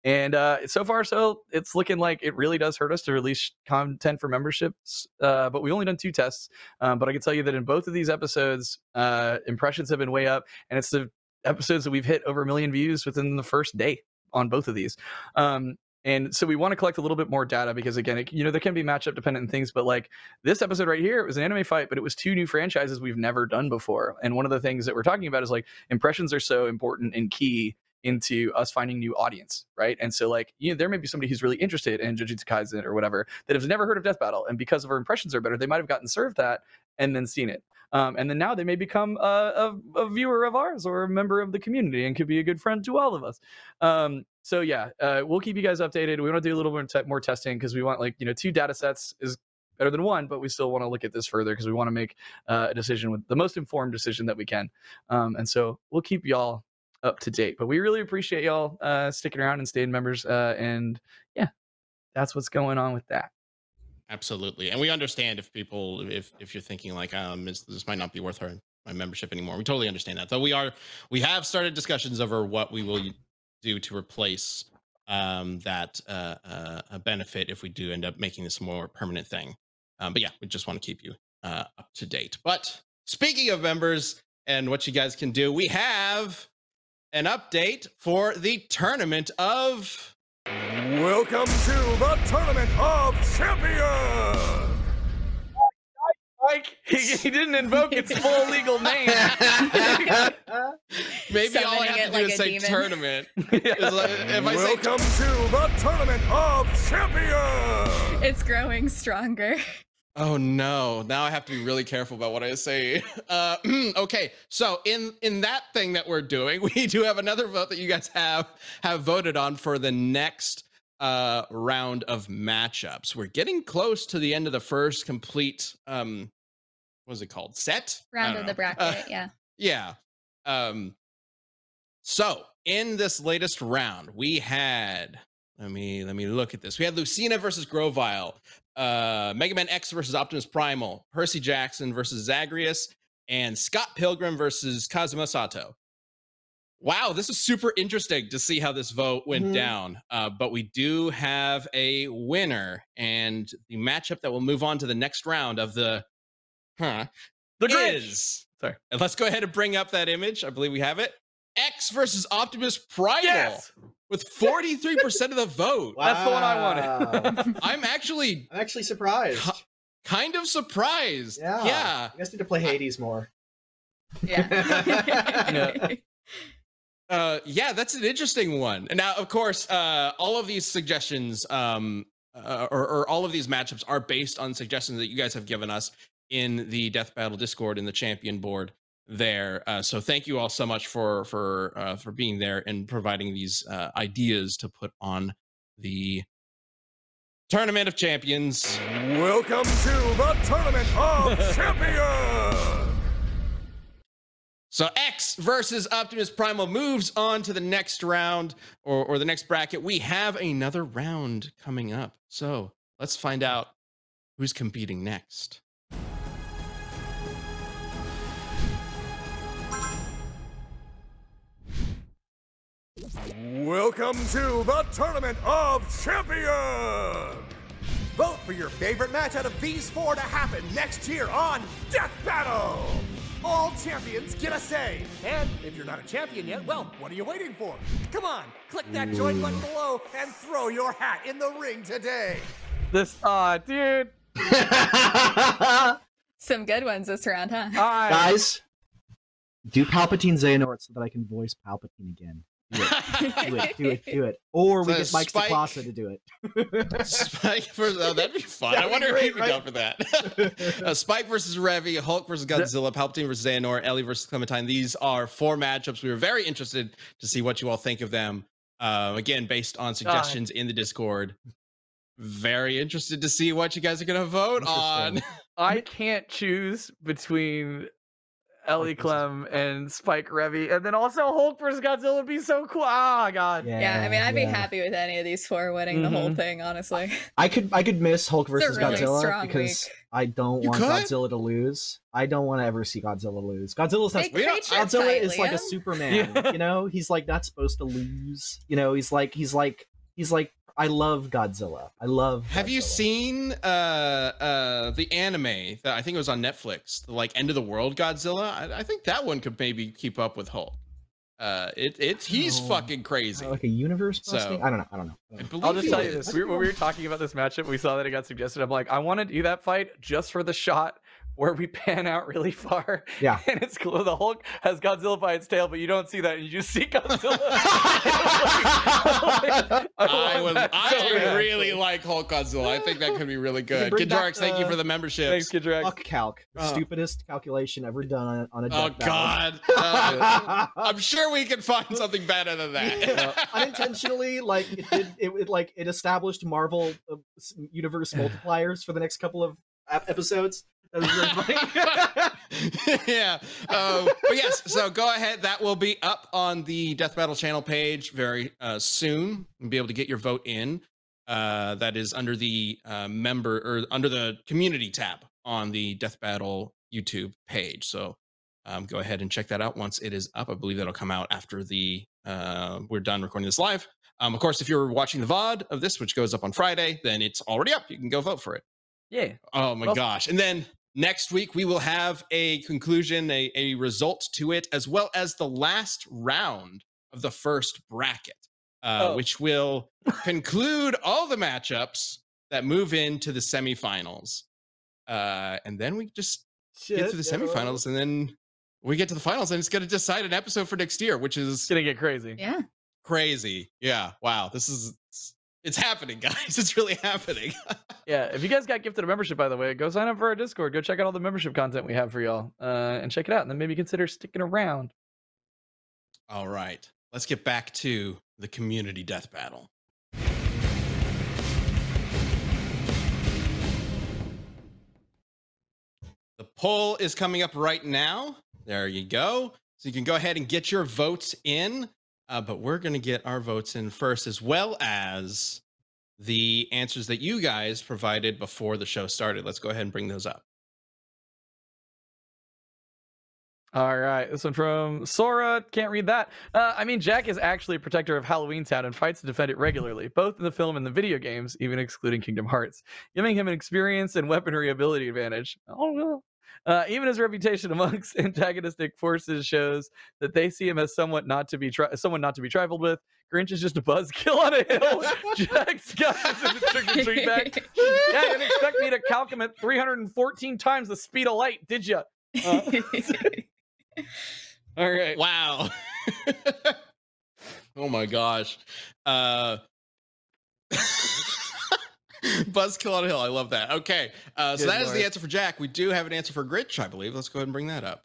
Speaker 2: And uh, so far, so it's looking like it really does hurt us to release content for memberships. Uh, but we only done two tests. Um, but I can tell you that in both of these episodes, uh, impressions have been way up, and it's the episodes that we've hit over a million views within the first day on both of these. Um, and so we want to collect a little bit more data because again, it, you know, there can be matchup dependent things, but like this episode right here, it was an anime fight, but it was two new franchises we've never done before. And one of the things that we're talking about is like impressions are so important and key into us finding new audience, right? And so like, you know, there may be somebody who's really interested in Jujutsu Kaisen or whatever that has never heard of Death Battle, and because of our impressions are better, they might have gotten served that and then seen it. Um, and then now they may become a, a, a viewer of ours or a member of the community and could be a good friend to all of us. Um, so yeah, uh, we'll keep you guys updated. We want to do a little more, te- more testing because we want like you know two data sets is better than one, but we still want to look at this further because we want to make uh, a decision with the most informed decision that we can. Um, and so we'll keep y'all up to date. But we really appreciate y'all uh, sticking around and staying members. Uh, and yeah, that's what's going on with that.
Speaker 1: Absolutely. And we understand if people, if if you're thinking like, um, this, might not be worth our my membership anymore. We totally understand that. Though we are, we have started discussions over what we will do to replace um, that uh, uh, a benefit if we do end up making this more permanent thing. Um, but yeah, we just want to keep you uh, up to date. But speaking of members and what you guys can do, we have an update for the tournament of
Speaker 5: Welcome to the Tournament of Champions!
Speaker 2: Mike, he, he didn't invoke its full legal name.
Speaker 1: maybe all I
Speaker 4: Summoning
Speaker 1: have
Speaker 4: it
Speaker 1: to do
Speaker 4: like
Speaker 1: is
Speaker 4: a
Speaker 1: say
Speaker 4: demon.
Speaker 1: tournament. It's like, if I say
Speaker 5: Welcome to the Tournament of Champions!
Speaker 4: It's growing stronger.
Speaker 1: Oh no! Now I have to be really careful about what I say. Uh, okay, so in in that thing that we're doing, we do have another vote that you guys have have voted on for the next uh round of matchups. We're getting close to the end of the first complete um what is it called? Set
Speaker 4: Round of the bracket,
Speaker 1: Uh,
Speaker 4: yeah.
Speaker 1: yeah. Um so in this latest round, we had let me let me look at this. We had Lucina versus Grovyle, uh, Mega Man X versus Optimus Primal, Percy Jackson versus Zagreus, and Scott Pilgrim versus Kazuma Sato. Wow, this is super interesting to see how this vote went
Speaker 3: Mhm.
Speaker 1: down. Uh, but we do have a winner, and the matchup that will move on to the next round of the huh
Speaker 2: The Grinch.
Speaker 1: is.
Speaker 2: Sorry.
Speaker 1: And let's go ahead and bring up that image. I believe we have it. X versus Optimus Primal
Speaker 2: Yes.
Speaker 1: with 43% of the vote.
Speaker 2: That's the one I
Speaker 3: Wow.
Speaker 2: wanted.
Speaker 1: I'm actually
Speaker 3: I'm actually surprised.
Speaker 1: Cu- kind of surprised.
Speaker 3: Yeah.
Speaker 1: Yeah.
Speaker 3: You guys need to play Hades more.
Speaker 4: Yeah.
Speaker 1: Uh, yeah, that's an interesting one. And now, of course, uh, all of these suggestions, um, uh, or, or all of these matchups are based on suggestions that you guys have given us in the Death Battle Discord in the champion board there. Uh, so thank you all so much for for uh, for being there and providing these uh, ideas to put on the Tournament of Champions.
Speaker 5: Welcome to the Tournament of Champions!
Speaker 1: So X versus Optimus Primal moves on to the next round or, or the next bracket. We have another round coming up. So let's find out who's competing next.
Speaker 5: Welcome to the Tournament of Champions! Vote for your favorite match out of these four to happen next year on Death Battle! All champions get a say. And if you're not a champion yet, well, what are you waiting for? Come on, click that join button below and throw your hat in the ring today.
Speaker 2: This, uh, dude.
Speaker 4: Some good ones this round, huh?
Speaker 2: I,
Speaker 3: Guys, do Palpatine Xehanort so that I can voice Palpatine again. Do it, do it, do it, do it. Or we
Speaker 1: So
Speaker 3: get Mike
Speaker 1: Spike-
Speaker 3: Stacasa to do it.
Speaker 1: Spike versus oh, that'd be fun.
Speaker 3: That'd
Speaker 1: I
Speaker 3: be
Speaker 1: wonder if
Speaker 3: great,
Speaker 1: he'd be
Speaker 3: right?
Speaker 1: down for that. uh, Spike versus Revy, Hulk versus Godzilla, Palpatine versus Xehanort, Ellie versus Clementine. These are four matchups. We were very interested to see what you all think of them. Uh, again, based on suggestions in the Discord. Very interested to see what you guys are going to vote on.
Speaker 2: I can't choose between Ellie
Speaker 3: Hulk
Speaker 2: Clem and Spike Revy, and then also Hulk versus Godzilla would be so cool. Ah, God.
Speaker 4: Yeah, I mean, I'd be happy with any of these four winning the whole
Speaker 2: Mhm.
Speaker 4: thing, honestly.
Speaker 3: I could I could miss Hulk
Speaker 4: It's
Speaker 3: versus
Speaker 4: really
Speaker 3: Godzilla because
Speaker 4: week.
Speaker 3: I don't
Speaker 1: You
Speaker 3: want
Speaker 1: could?
Speaker 3: Godzilla to lose. I don't want to ever see Godzilla lose. Godzilla's not
Speaker 4: Big
Speaker 1: we don't-
Speaker 4: creature
Speaker 3: Godzilla
Speaker 4: fight,
Speaker 3: is like a Superman.
Speaker 2: Yeah.
Speaker 3: You know, he's like not supposed to lose. You know, he's like he's like he's like I love Godzilla. I love.
Speaker 1: Have you seen uh uh the anime that I think it was on Netflix, the like end of the world Godzilla? I, I think that one could maybe keep up with Hulk. Uh it it he's
Speaker 3: No.
Speaker 1: fucking crazy.
Speaker 3: like a universe
Speaker 1: So-
Speaker 3: I don't know. I don't know. I
Speaker 1: I
Speaker 3: don't know.
Speaker 1: believe
Speaker 2: I'll just
Speaker 1: he
Speaker 2: tell you this. We, when we were talking about this matchup, we saw that it got suggested. I'm like, I want to do that fight just for the shot where we pan out really far.
Speaker 3: Yeah.
Speaker 2: And it's cool. The Hulk has Godzilla by its tail, but you don't see that. You just see Godzilla.
Speaker 1: I
Speaker 2: want
Speaker 1: would I
Speaker 2: so bad.
Speaker 1: really like Hulk Godzilla. I think that could be really good.
Speaker 3: bring back
Speaker 1: Kidjarx, thank you for the membership.
Speaker 2: Thanks, Kidrex.
Speaker 3: Fuck calc. The
Speaker 1: Oh.
Speaker 3: Stupidest calculation ever done on, on a
Speaker 1: Oh
Speaker 3: battle.
Speaker 1: god. Uh, I'm sure we can find something better than that.
Speaker 3: unintentionally like it did it, it like it established marvel uh, universe multipliers for the next couple of episodes that was really funny
Speaker 1: yeah. Um, but yes, so go ahead. That will be up on the Death Battle channel page very uh, soon. You'll be able to get your vote in. Uh, that is under the uh, member or under the community tab on the Death Battle YouTube page. So um, go ahead and check that out once it is up. I believe that'll come out after the uh, we're done recording this live. Um, of course, if you're watching the VOD of this, which goes up on Friday, then it's already up. You can go vote for it.
Speaker 2: Yeah.
Speaker 1: Oh my
Speaker 2: Well-
Speaker 1: gosh. And then next week we will have a conclusion, a, a result to it, as well as the last round of the first bracket, uh,
Speaker 2: Oh.
Speaker 1: which will conclude all the matchups that move into the semifinals. Uh, and then we just get to the semifinals, and then we get to the finals, and it's going to decide an episode for next year, which is
Speaker 2: going to get crazy.
Speaker 4: Yeah.
Speaker 1: crazy. Yeah. Wow. This is. It's, happening, guys. It's really happening.
Speaker 2: Yeah. If you guys got gifted a membership, by the way, go sign up for our Discord. Go check out all the membership content we have for y'all uh, and check it out. And then maybe consider sticking around.
Speaker 1: All right, let's get back to the community death battle. The poll is coming up right now. There you go. So you can go ahead and get your votes in. Uh, but we're going to get our votes in first, as well as the answers that you guys provided before the show started. Let's go ahead and bring those up.
Speaker 2: All right, this one from Sora. Can't read that. Uh, I mean, Jack is actually a protector of Halloween Town and fights to defend it regularly, both in the film and the video games, even excluding Kingdom Hearts, giving him an experience and weaponry ability advantage. Oh. Uh, even his reputation amongst antagonistic forces shows that they see him as somewhat not to be tri- someone not to be trifled with. Grinch is just a buzzkill on a hill. Jack's got the trick or treat bag. Yeah, you didn't expect me to calculate 314 times the speed of light, did you? Uh, all right.
Speaker 1: Wow. oh my gosh. Uh Buzzkill on a hill. I love that. Okay. Uh, so
Speaker 2: Good
Speaker 1: that is the answer for Jack. We do have an answer for Grinch, I believe. Let's go ahead and bring that up.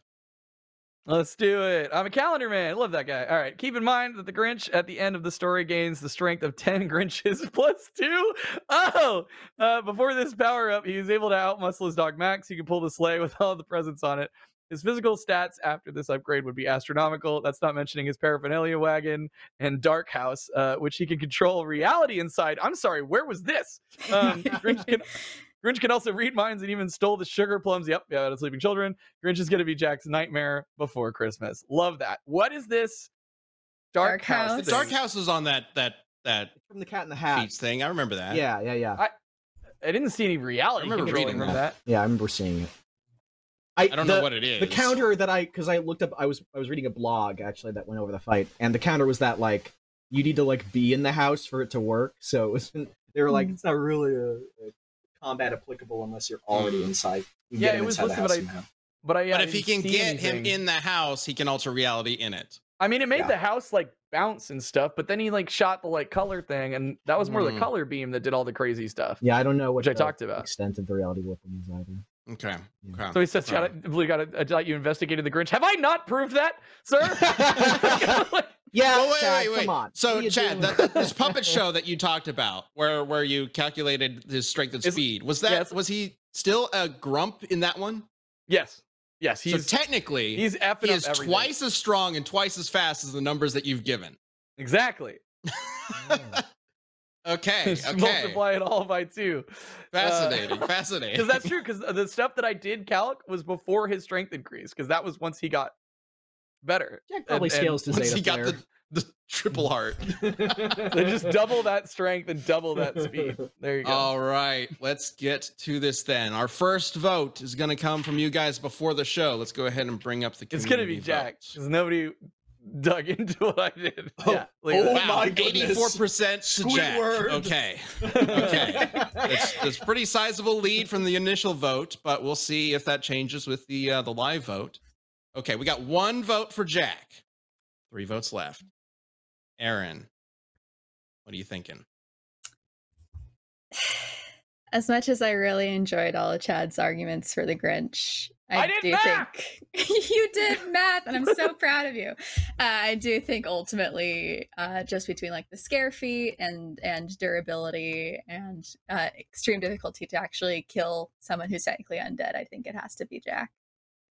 Speaker 2: Let's do it. I'm a calendar man. I Love that guy. All right. Keep in mind that the Grinch at the end of the story gains the strength of 10 Grinches plus two. Oh, uh, before this power up, he was able to outmuscle his dog Max. He could pull the sleigh with all the presents on it. His physical stats after this upgrade would be astronomical. That's not mentioning his paraphernalia wagon and dark house, uh, which he can control reality inside. I'm sorry, where was this? Um, Grinch can Grinch can also read minds and even stole the sugar plums. Yep, yeah, out of sleeping children. Grinch is going to be Jack's nightmare before Christmas. Love that. What is this? Dark,
Speaker 4: Dark
Speaker 2: House.
Speaker 4: House.
Speaker 2: Thing?
Speaker 1: Dark House is on that that that
Speaker 3: From the Cat in the Hat.
Speaker 1: feats thing. I remember that.
Speaker 3: Yeah, yeah, yeah.
Speaker 2: I- I didn't see any reality
Speaker 1: I remember
Speaker 2: controlling
Speaker 1: reading
Speaker 2: from that.
Speaker 3: Yeah, I remember seeing it. I,
Speaker 1: I don't
Speaker 3: the,
Speaker 1: know what it is.
Speaker 3: The counter that I, because I looked up, I was I was reading a blog actually that went over the fight, and the counter was that like you need to like be in the house for it to work. So it wasn't. They were like,
Speaker 4: Mhm.
Speaker 3: it's not really a, a combat applicable unless you're already
Speaker 1: Mm.
Speaker 3: inside. You
Speaker 2: Yeah, it was
Speaker 3: inside the
Speaker 2: listed,
Speaker 3: house
Speaker 2: but I- But I, yeah,
Speaker 1: but
Speaker 2: I
Speaker 1: if he can
Speaker 2: see
Speaker 1: get him in the house, he can alter reality in it.
Speaker 2: I mean, it made
Speaker 3: Yeah.
Speaker 2: the house like bounce and stuff, but then he like shot the like color thing, and that was more
Speaker 1: Mm.
Speaker 2: the color beam that did all the crazy stuff.
Speaker 3: Yeah, I don't know what
Speaker 2: Which I talked about.
Speaker 3: extent of the reality weapon is either.
Speaker 1: Okay. Okay.
Speaker 2: So he says,
Speaker 1: All
Speaker 2: "Shut it! We got to uh, thought you investigated the Grinch. Have I not proved that, sir?"
Speaker 3: Yeah,
Speaker 1: Well, wait,
Speaker 3: Chad,
Speaker 1: wait, wait.
Speaker 3: come on.
Speaker 1: So,
Speaker 3: What are you
Speaker 1: Chad,
Speaker 3: doing?
Speaker 1: that, that- this puppet show that you talked about, where where you calculated his strength and
Speaker 2: Is-
Speaker 1: speed, was that
Speaker 2: yes.
Speaker 1: was he still a grump in that one?
Speaker 2: yes, yes, he's
Speaker 1: so technically,
Speaker 2: he's effing
Speaker 1: he is twice as strong and twice as fast as the numbers that you've given.
Speaker 2: exactly.
Speaker 1: Okay.
Speaker 2: Just
Speaker 1: Okay.
Speaker 2: multiply it all by two.
Speaker 1: Fascinating. Uh, fascinating.
Speaker 2: Because that's true. Because the stuff that I did calc was before his strength increase. Because that was once he got better.
Speaker 3: Jack probably
Speaker 2: and- and
Speaker 3: scales to
Speaker 1: Once he got the, the triple heart.
Speaker 2: They just double that strength and double that speed. There you go.
Speaker 1: All right, let's get to this then. Our first vote is going to come from you guys before the show. Let's go ahead and bring up the.
Speaker 2: it's gonna be
Speaker 1: community
Speaker 2: Jack because nobody dug into what I did.
Speaker 3: Oh,
Speaker 2: yeah. look
Speaker 3: oh.
Speaker 1: Wow,
Speaker 3: my goodness.
Speaker 1: eighty-four percent to Jack. Okay, okay. That's, that's pretty sizable lead from the initial vote, but we'll see if that changes with the uh, the live vote. Okay, we got one vote for Jack. Three votes left. Erin, what are you thinking?
Speaker 4: As much as I really enjoyed all of Chad's arguments for the Grinch, I,
Speaker 2: I did
Speaker 4: do
Speaker 2: math!
Speaker 4: think you did math, and I'm so proud of you. Uh, I do think ultimately, uh, just between like the scare feat and and durability and uh, extreme difficulty to actually kill someone who's technically undead, I think it has to be Jack.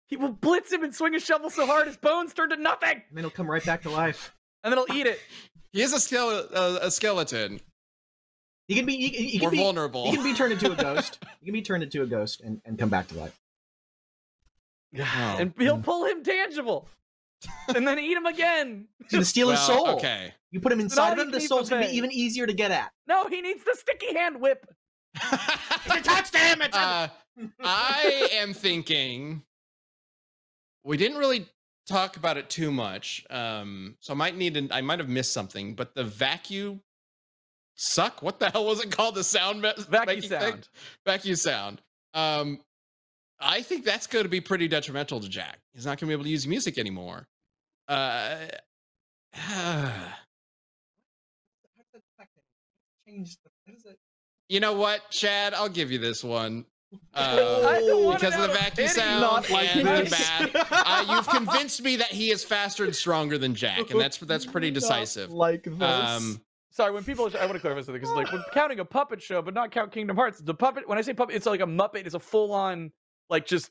Speaker 2: He will blitz him and swing a shovel so hard his bones turn to nothing,
Speaker 3: and then he'll come right back to life.
Speaker 2: and then he'll eat it.
Speaker 1: He is a, skele- uh, a skeleton.
Speaker 3: He can be. He, he, he
Speaker 1: We're
Speaker 3: can be.
Speaker 1: vulnerable.
Speaker 3: He can be turned into a ghost. He can be turned into a ghost and, and come back to life.
Speaker 2: And he'll pull him tangible, and then eat him again.
Speaker 3: He's gonna steal his soul.
Speaker 1: Okay.
Speaker 3: You put him inside of him, the soul's gonna be even easier to get at.
Speaker 2: No, he needs the sticky hand whip.
Speaker 3: Touch damn it!
Speaker 1: uh, I am thinking we didn't really talk about it too much, um, so I might need. To, I might have missed something. But the vacuum suck. What the hell was it called? The sound me-
Speaker 2: Vacuum
Speaker 1: making thing?
Speaker 2: sound.
Speaker 1: Vacuum sound. Um, I think that's going to be pretty detrimental to Jack. He's not going to be able to use music anymore. Uh, you know what, Chad? I'll give you this one. Uh,
Speaker 2: I don't want
Speaker 1: because of the vacuum sound
Speaker 3: Not like
Speaker 1: and the
Speaker 3: this.
Speaker 1: bad. Uh, you've convinced me that he is faster and stronger than Jack, and that's that's pretty
Speaker 3: Not
Speaker 1: decisive.
Speaker 3: like this.
Speaker 1: Um,
Speaker 2: Sorry, when people, I want to clarify something because like we're counting a puppet show, but not count Kingdom Hearts. The puppet, when I say puppet, it's like a Muppet. It's a full on, like just,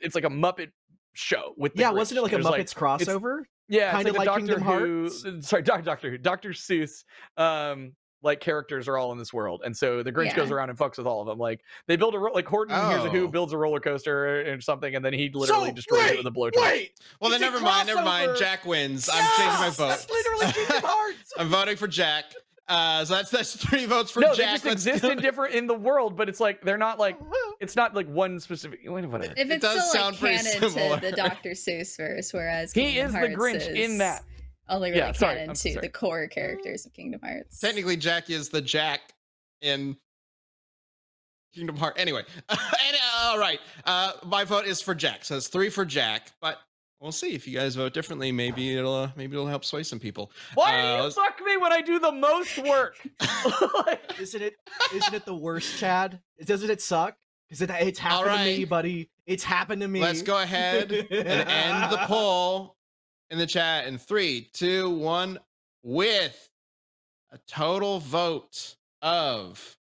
Speaker 2: it's like a Muppet show with. The
Speaker 3: yeah,
Speaker 2: Grinch.
Speaker 3: wasn't it like a Muppets
Speaker 2: it's-
Speaker 3: crossover?
Speaker 2: Yeah, it's
Speaker 3: Kinda
Speaker 2: like, the
Speaker 3: like
Speaker 2: Doctor Who. Sorry, Doctor Doctor Who. Doctor Seuss. Um, like characters are all in this world, and so the Grinch
Speaker 4: Yeah.
Speaker 2: goes around and fucks with all of them. Like they build a ro- like Horton Hears a Who
Speaker 1: Oh.
Speaker 2: builds a roller coaster or something, and then he literally
Speaker 3: So,
Speaker 2: destroys it
Speaker 3: wait,
Speaker 2: with a blowtorch.
Speaker 3: Wait,
Speaker 1: Well, then
Speaker 3: It's a
Speaker 1: never mind. Never mind. Jack wins. I'm changing my vote.
Speaker 3: That's literally Kingdom Hearts.
Speaker 1: I'm voting for Jack. Uh, so that's that's three votes for
Speaker 2: no,
Speaker 1: Jack.
Speaker 2: they just
Speaker 1: Let's
Speaker 2: exist in different in the world, but it's like they're not like it's not like one specific. Wait, whatever.
Speaker 4: If
Speaker 1: It does
Speaker 4: still
Speaker 1: sound
Speaker 4: like
Speaker 1: pretty
Speaker 4: canon
Speaker 1: similar.
Speaker 4: to the Dr. Seuss verse, whereas
Speaker 2: He
Speaker 4: Kingdom
Speaker 2: is the
Speaker 4: Hearts
Speaker 2: Grinch in that.
Speaker 4: Only really
Speaker 2: Yeah, sorry,
Speaker 4: canon
Speaker 2: I'm
Speaker 4: to
Speaker 2: sorry.
Speaker 4: the core characters of Kingdom Hearts.
Speaker 1: Technically, Jack is the Jack in Kingdom Heart. Anyway, and, uh, all right. Uh, my vote is for Jack. So it's three for Jack, but we'll see if you guys vote differently. Maybe it'll uh, maybe it'll help sway some people.
Speaker 2: Why
Speaker 1: Uh,
Speaker 2: do you fuck me when I do the most work? Like,
Speaker 3: Isn't it? Isn't it the worst, Chad? Doesn't it suck? Because it, it's happened to me, buddy. It's happened to me.
Speaker 1: Let's go ahead and end the poll in the chat in three, two, one, with a total vote of.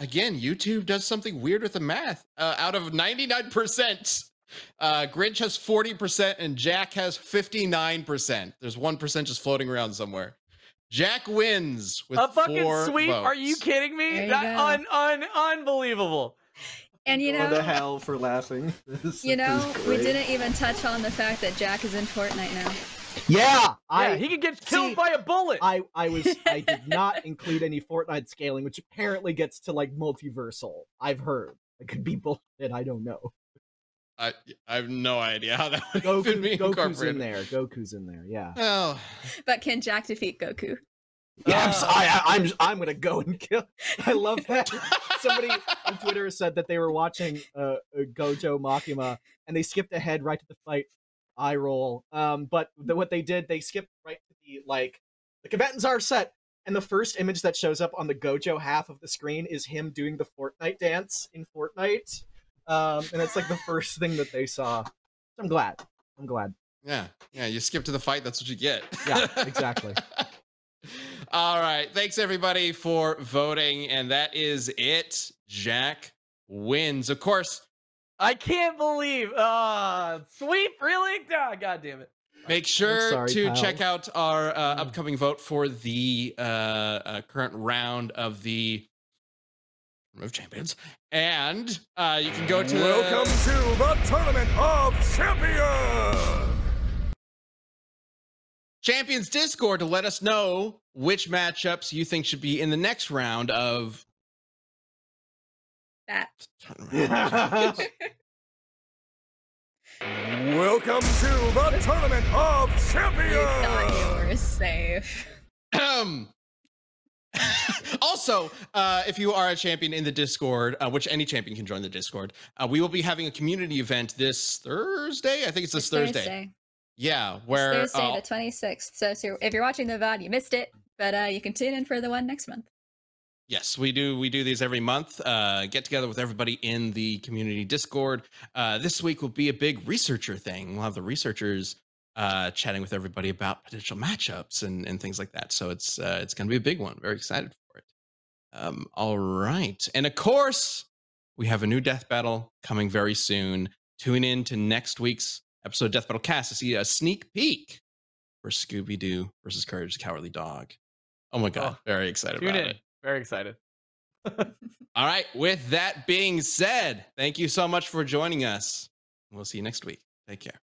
Speaker 1: Again, YouTube does something weird with the math. Uh, out of 99%, uh, Grinch has 40% and Jack has 59%. There's 1% just floating around somewhere. Jack wins with
Speaker 2: a fucking
Speaker 1: four
Speaker 2: sweep? Are you kidding me?
Speaker 4: There you
Speaker 2: That un, un, unbelievable.
Speaker 4: And you
Speaker 6: know, to
Speaker 4: know,
Speaker 6: hell for laughing. This
Speaker 4: you know, we didn't even touch on the fact that Jack is in Fortnite now.
Speaker 3: Yeah, I,
Speaker 2: yeah, he could get killed
Speaker 3: see,
Speaker 2: by a bullet.
Speaker 3: I, I was, I did not include any Fortnite scaling, which apparently gets to like multiversal. I've heard it could be bullshit. I don't know.
Speaker 1: I, I have no idea how that would even be
Speaker 3: Goku's in there. Goku's in there. Yeah.
Speaker 1: Well,
Speaker 4: But can Jack defeat Goku?
Speaker 3: Yeah, I'm,
Speaker 2: Uh.
Speaker 3: I, I, I'm, I'm gonna go and kill. I love that. Somebody on Twitter said that they were watching uh, uh, Gojo Makima and they skipped ahead right to the fight. I roll. Um, but the, what they did, they skipped right to the like the combatants are set, and the first image that shows up on the Gojo half of the screen is him doing the Fortnite dance in Fortnite. Um, and it's like the first thing that they saw. I'm glad. I'm glad.
Speaker 1: Yeah, yeah. You skip to the fight. That's what you get.
Speaker 3: Yeah, exactly.
Speaker 1: All right. Thanks everybody for voting, and that is it. Jack wins. Of course,
Speaker 2: I can't believe. Ah, sweep, really? Ah, God damn it.
Speaker 1: make sure
Speaker 3: sorry,
Speaker 1: to
Speaker 3: Kyle.
Speaker 1: check out our uh, upcoming vote for the uh, uh, current round of the Remove Champions, and uh, you can go to
Speaker 5: Welcome to the Tournament of Champions!
Speaker 1: Champions Discord to let us know which matchups you think should be in the next round of
Speaker 4: That.
Speaker 1: tournament.
Speaker 5: Welcome to the Tournament of
Speaker 4: You thought you
Speaker 5: Champions!
Speaker 4: were safe.
Speaker 1: Um, also, uh, if you are a champion in the Discord, uh, which any champion can join the Discord, uh, we will be having a community event this Thursday. I think it's this
Speaker 4: It's
Speaker 1: Thursday. Yeah,
Speaker 4: It's Thursday,
Speaker 1: uh,
Speaker 4: the 26th. So, if you're, if you're watching the VOD, you missed it, but uh, you can tune in for the one next month.
Speaker 1: Yes, we do. We do these every month. Uh, get together with everybody in the community Discord. Uh, this week will be a big researcher thing. We'll have the researchers uh, chatting with everybody about potential matchups and, and things like that. So it's uh, it's going to be a big one. Very excited for it. Um, all right, and of course we have a new death battle coming very soon. Tune in to next week's episode of Death Battle Cast to see a sneak peek for Scooby Doo versus Courage the Cowardly Dog. Oh my god,
Speaker 2: Oh,
Speaker 1: very excited
Speaker 2: Tune
Speaker 1: about
Speaker 2: in.
Speaker 1: it.
Speaker 2: Very excited.
Speaker 1: All right. With that being said, thank you so much for joining us. We'll see you next week. Take care.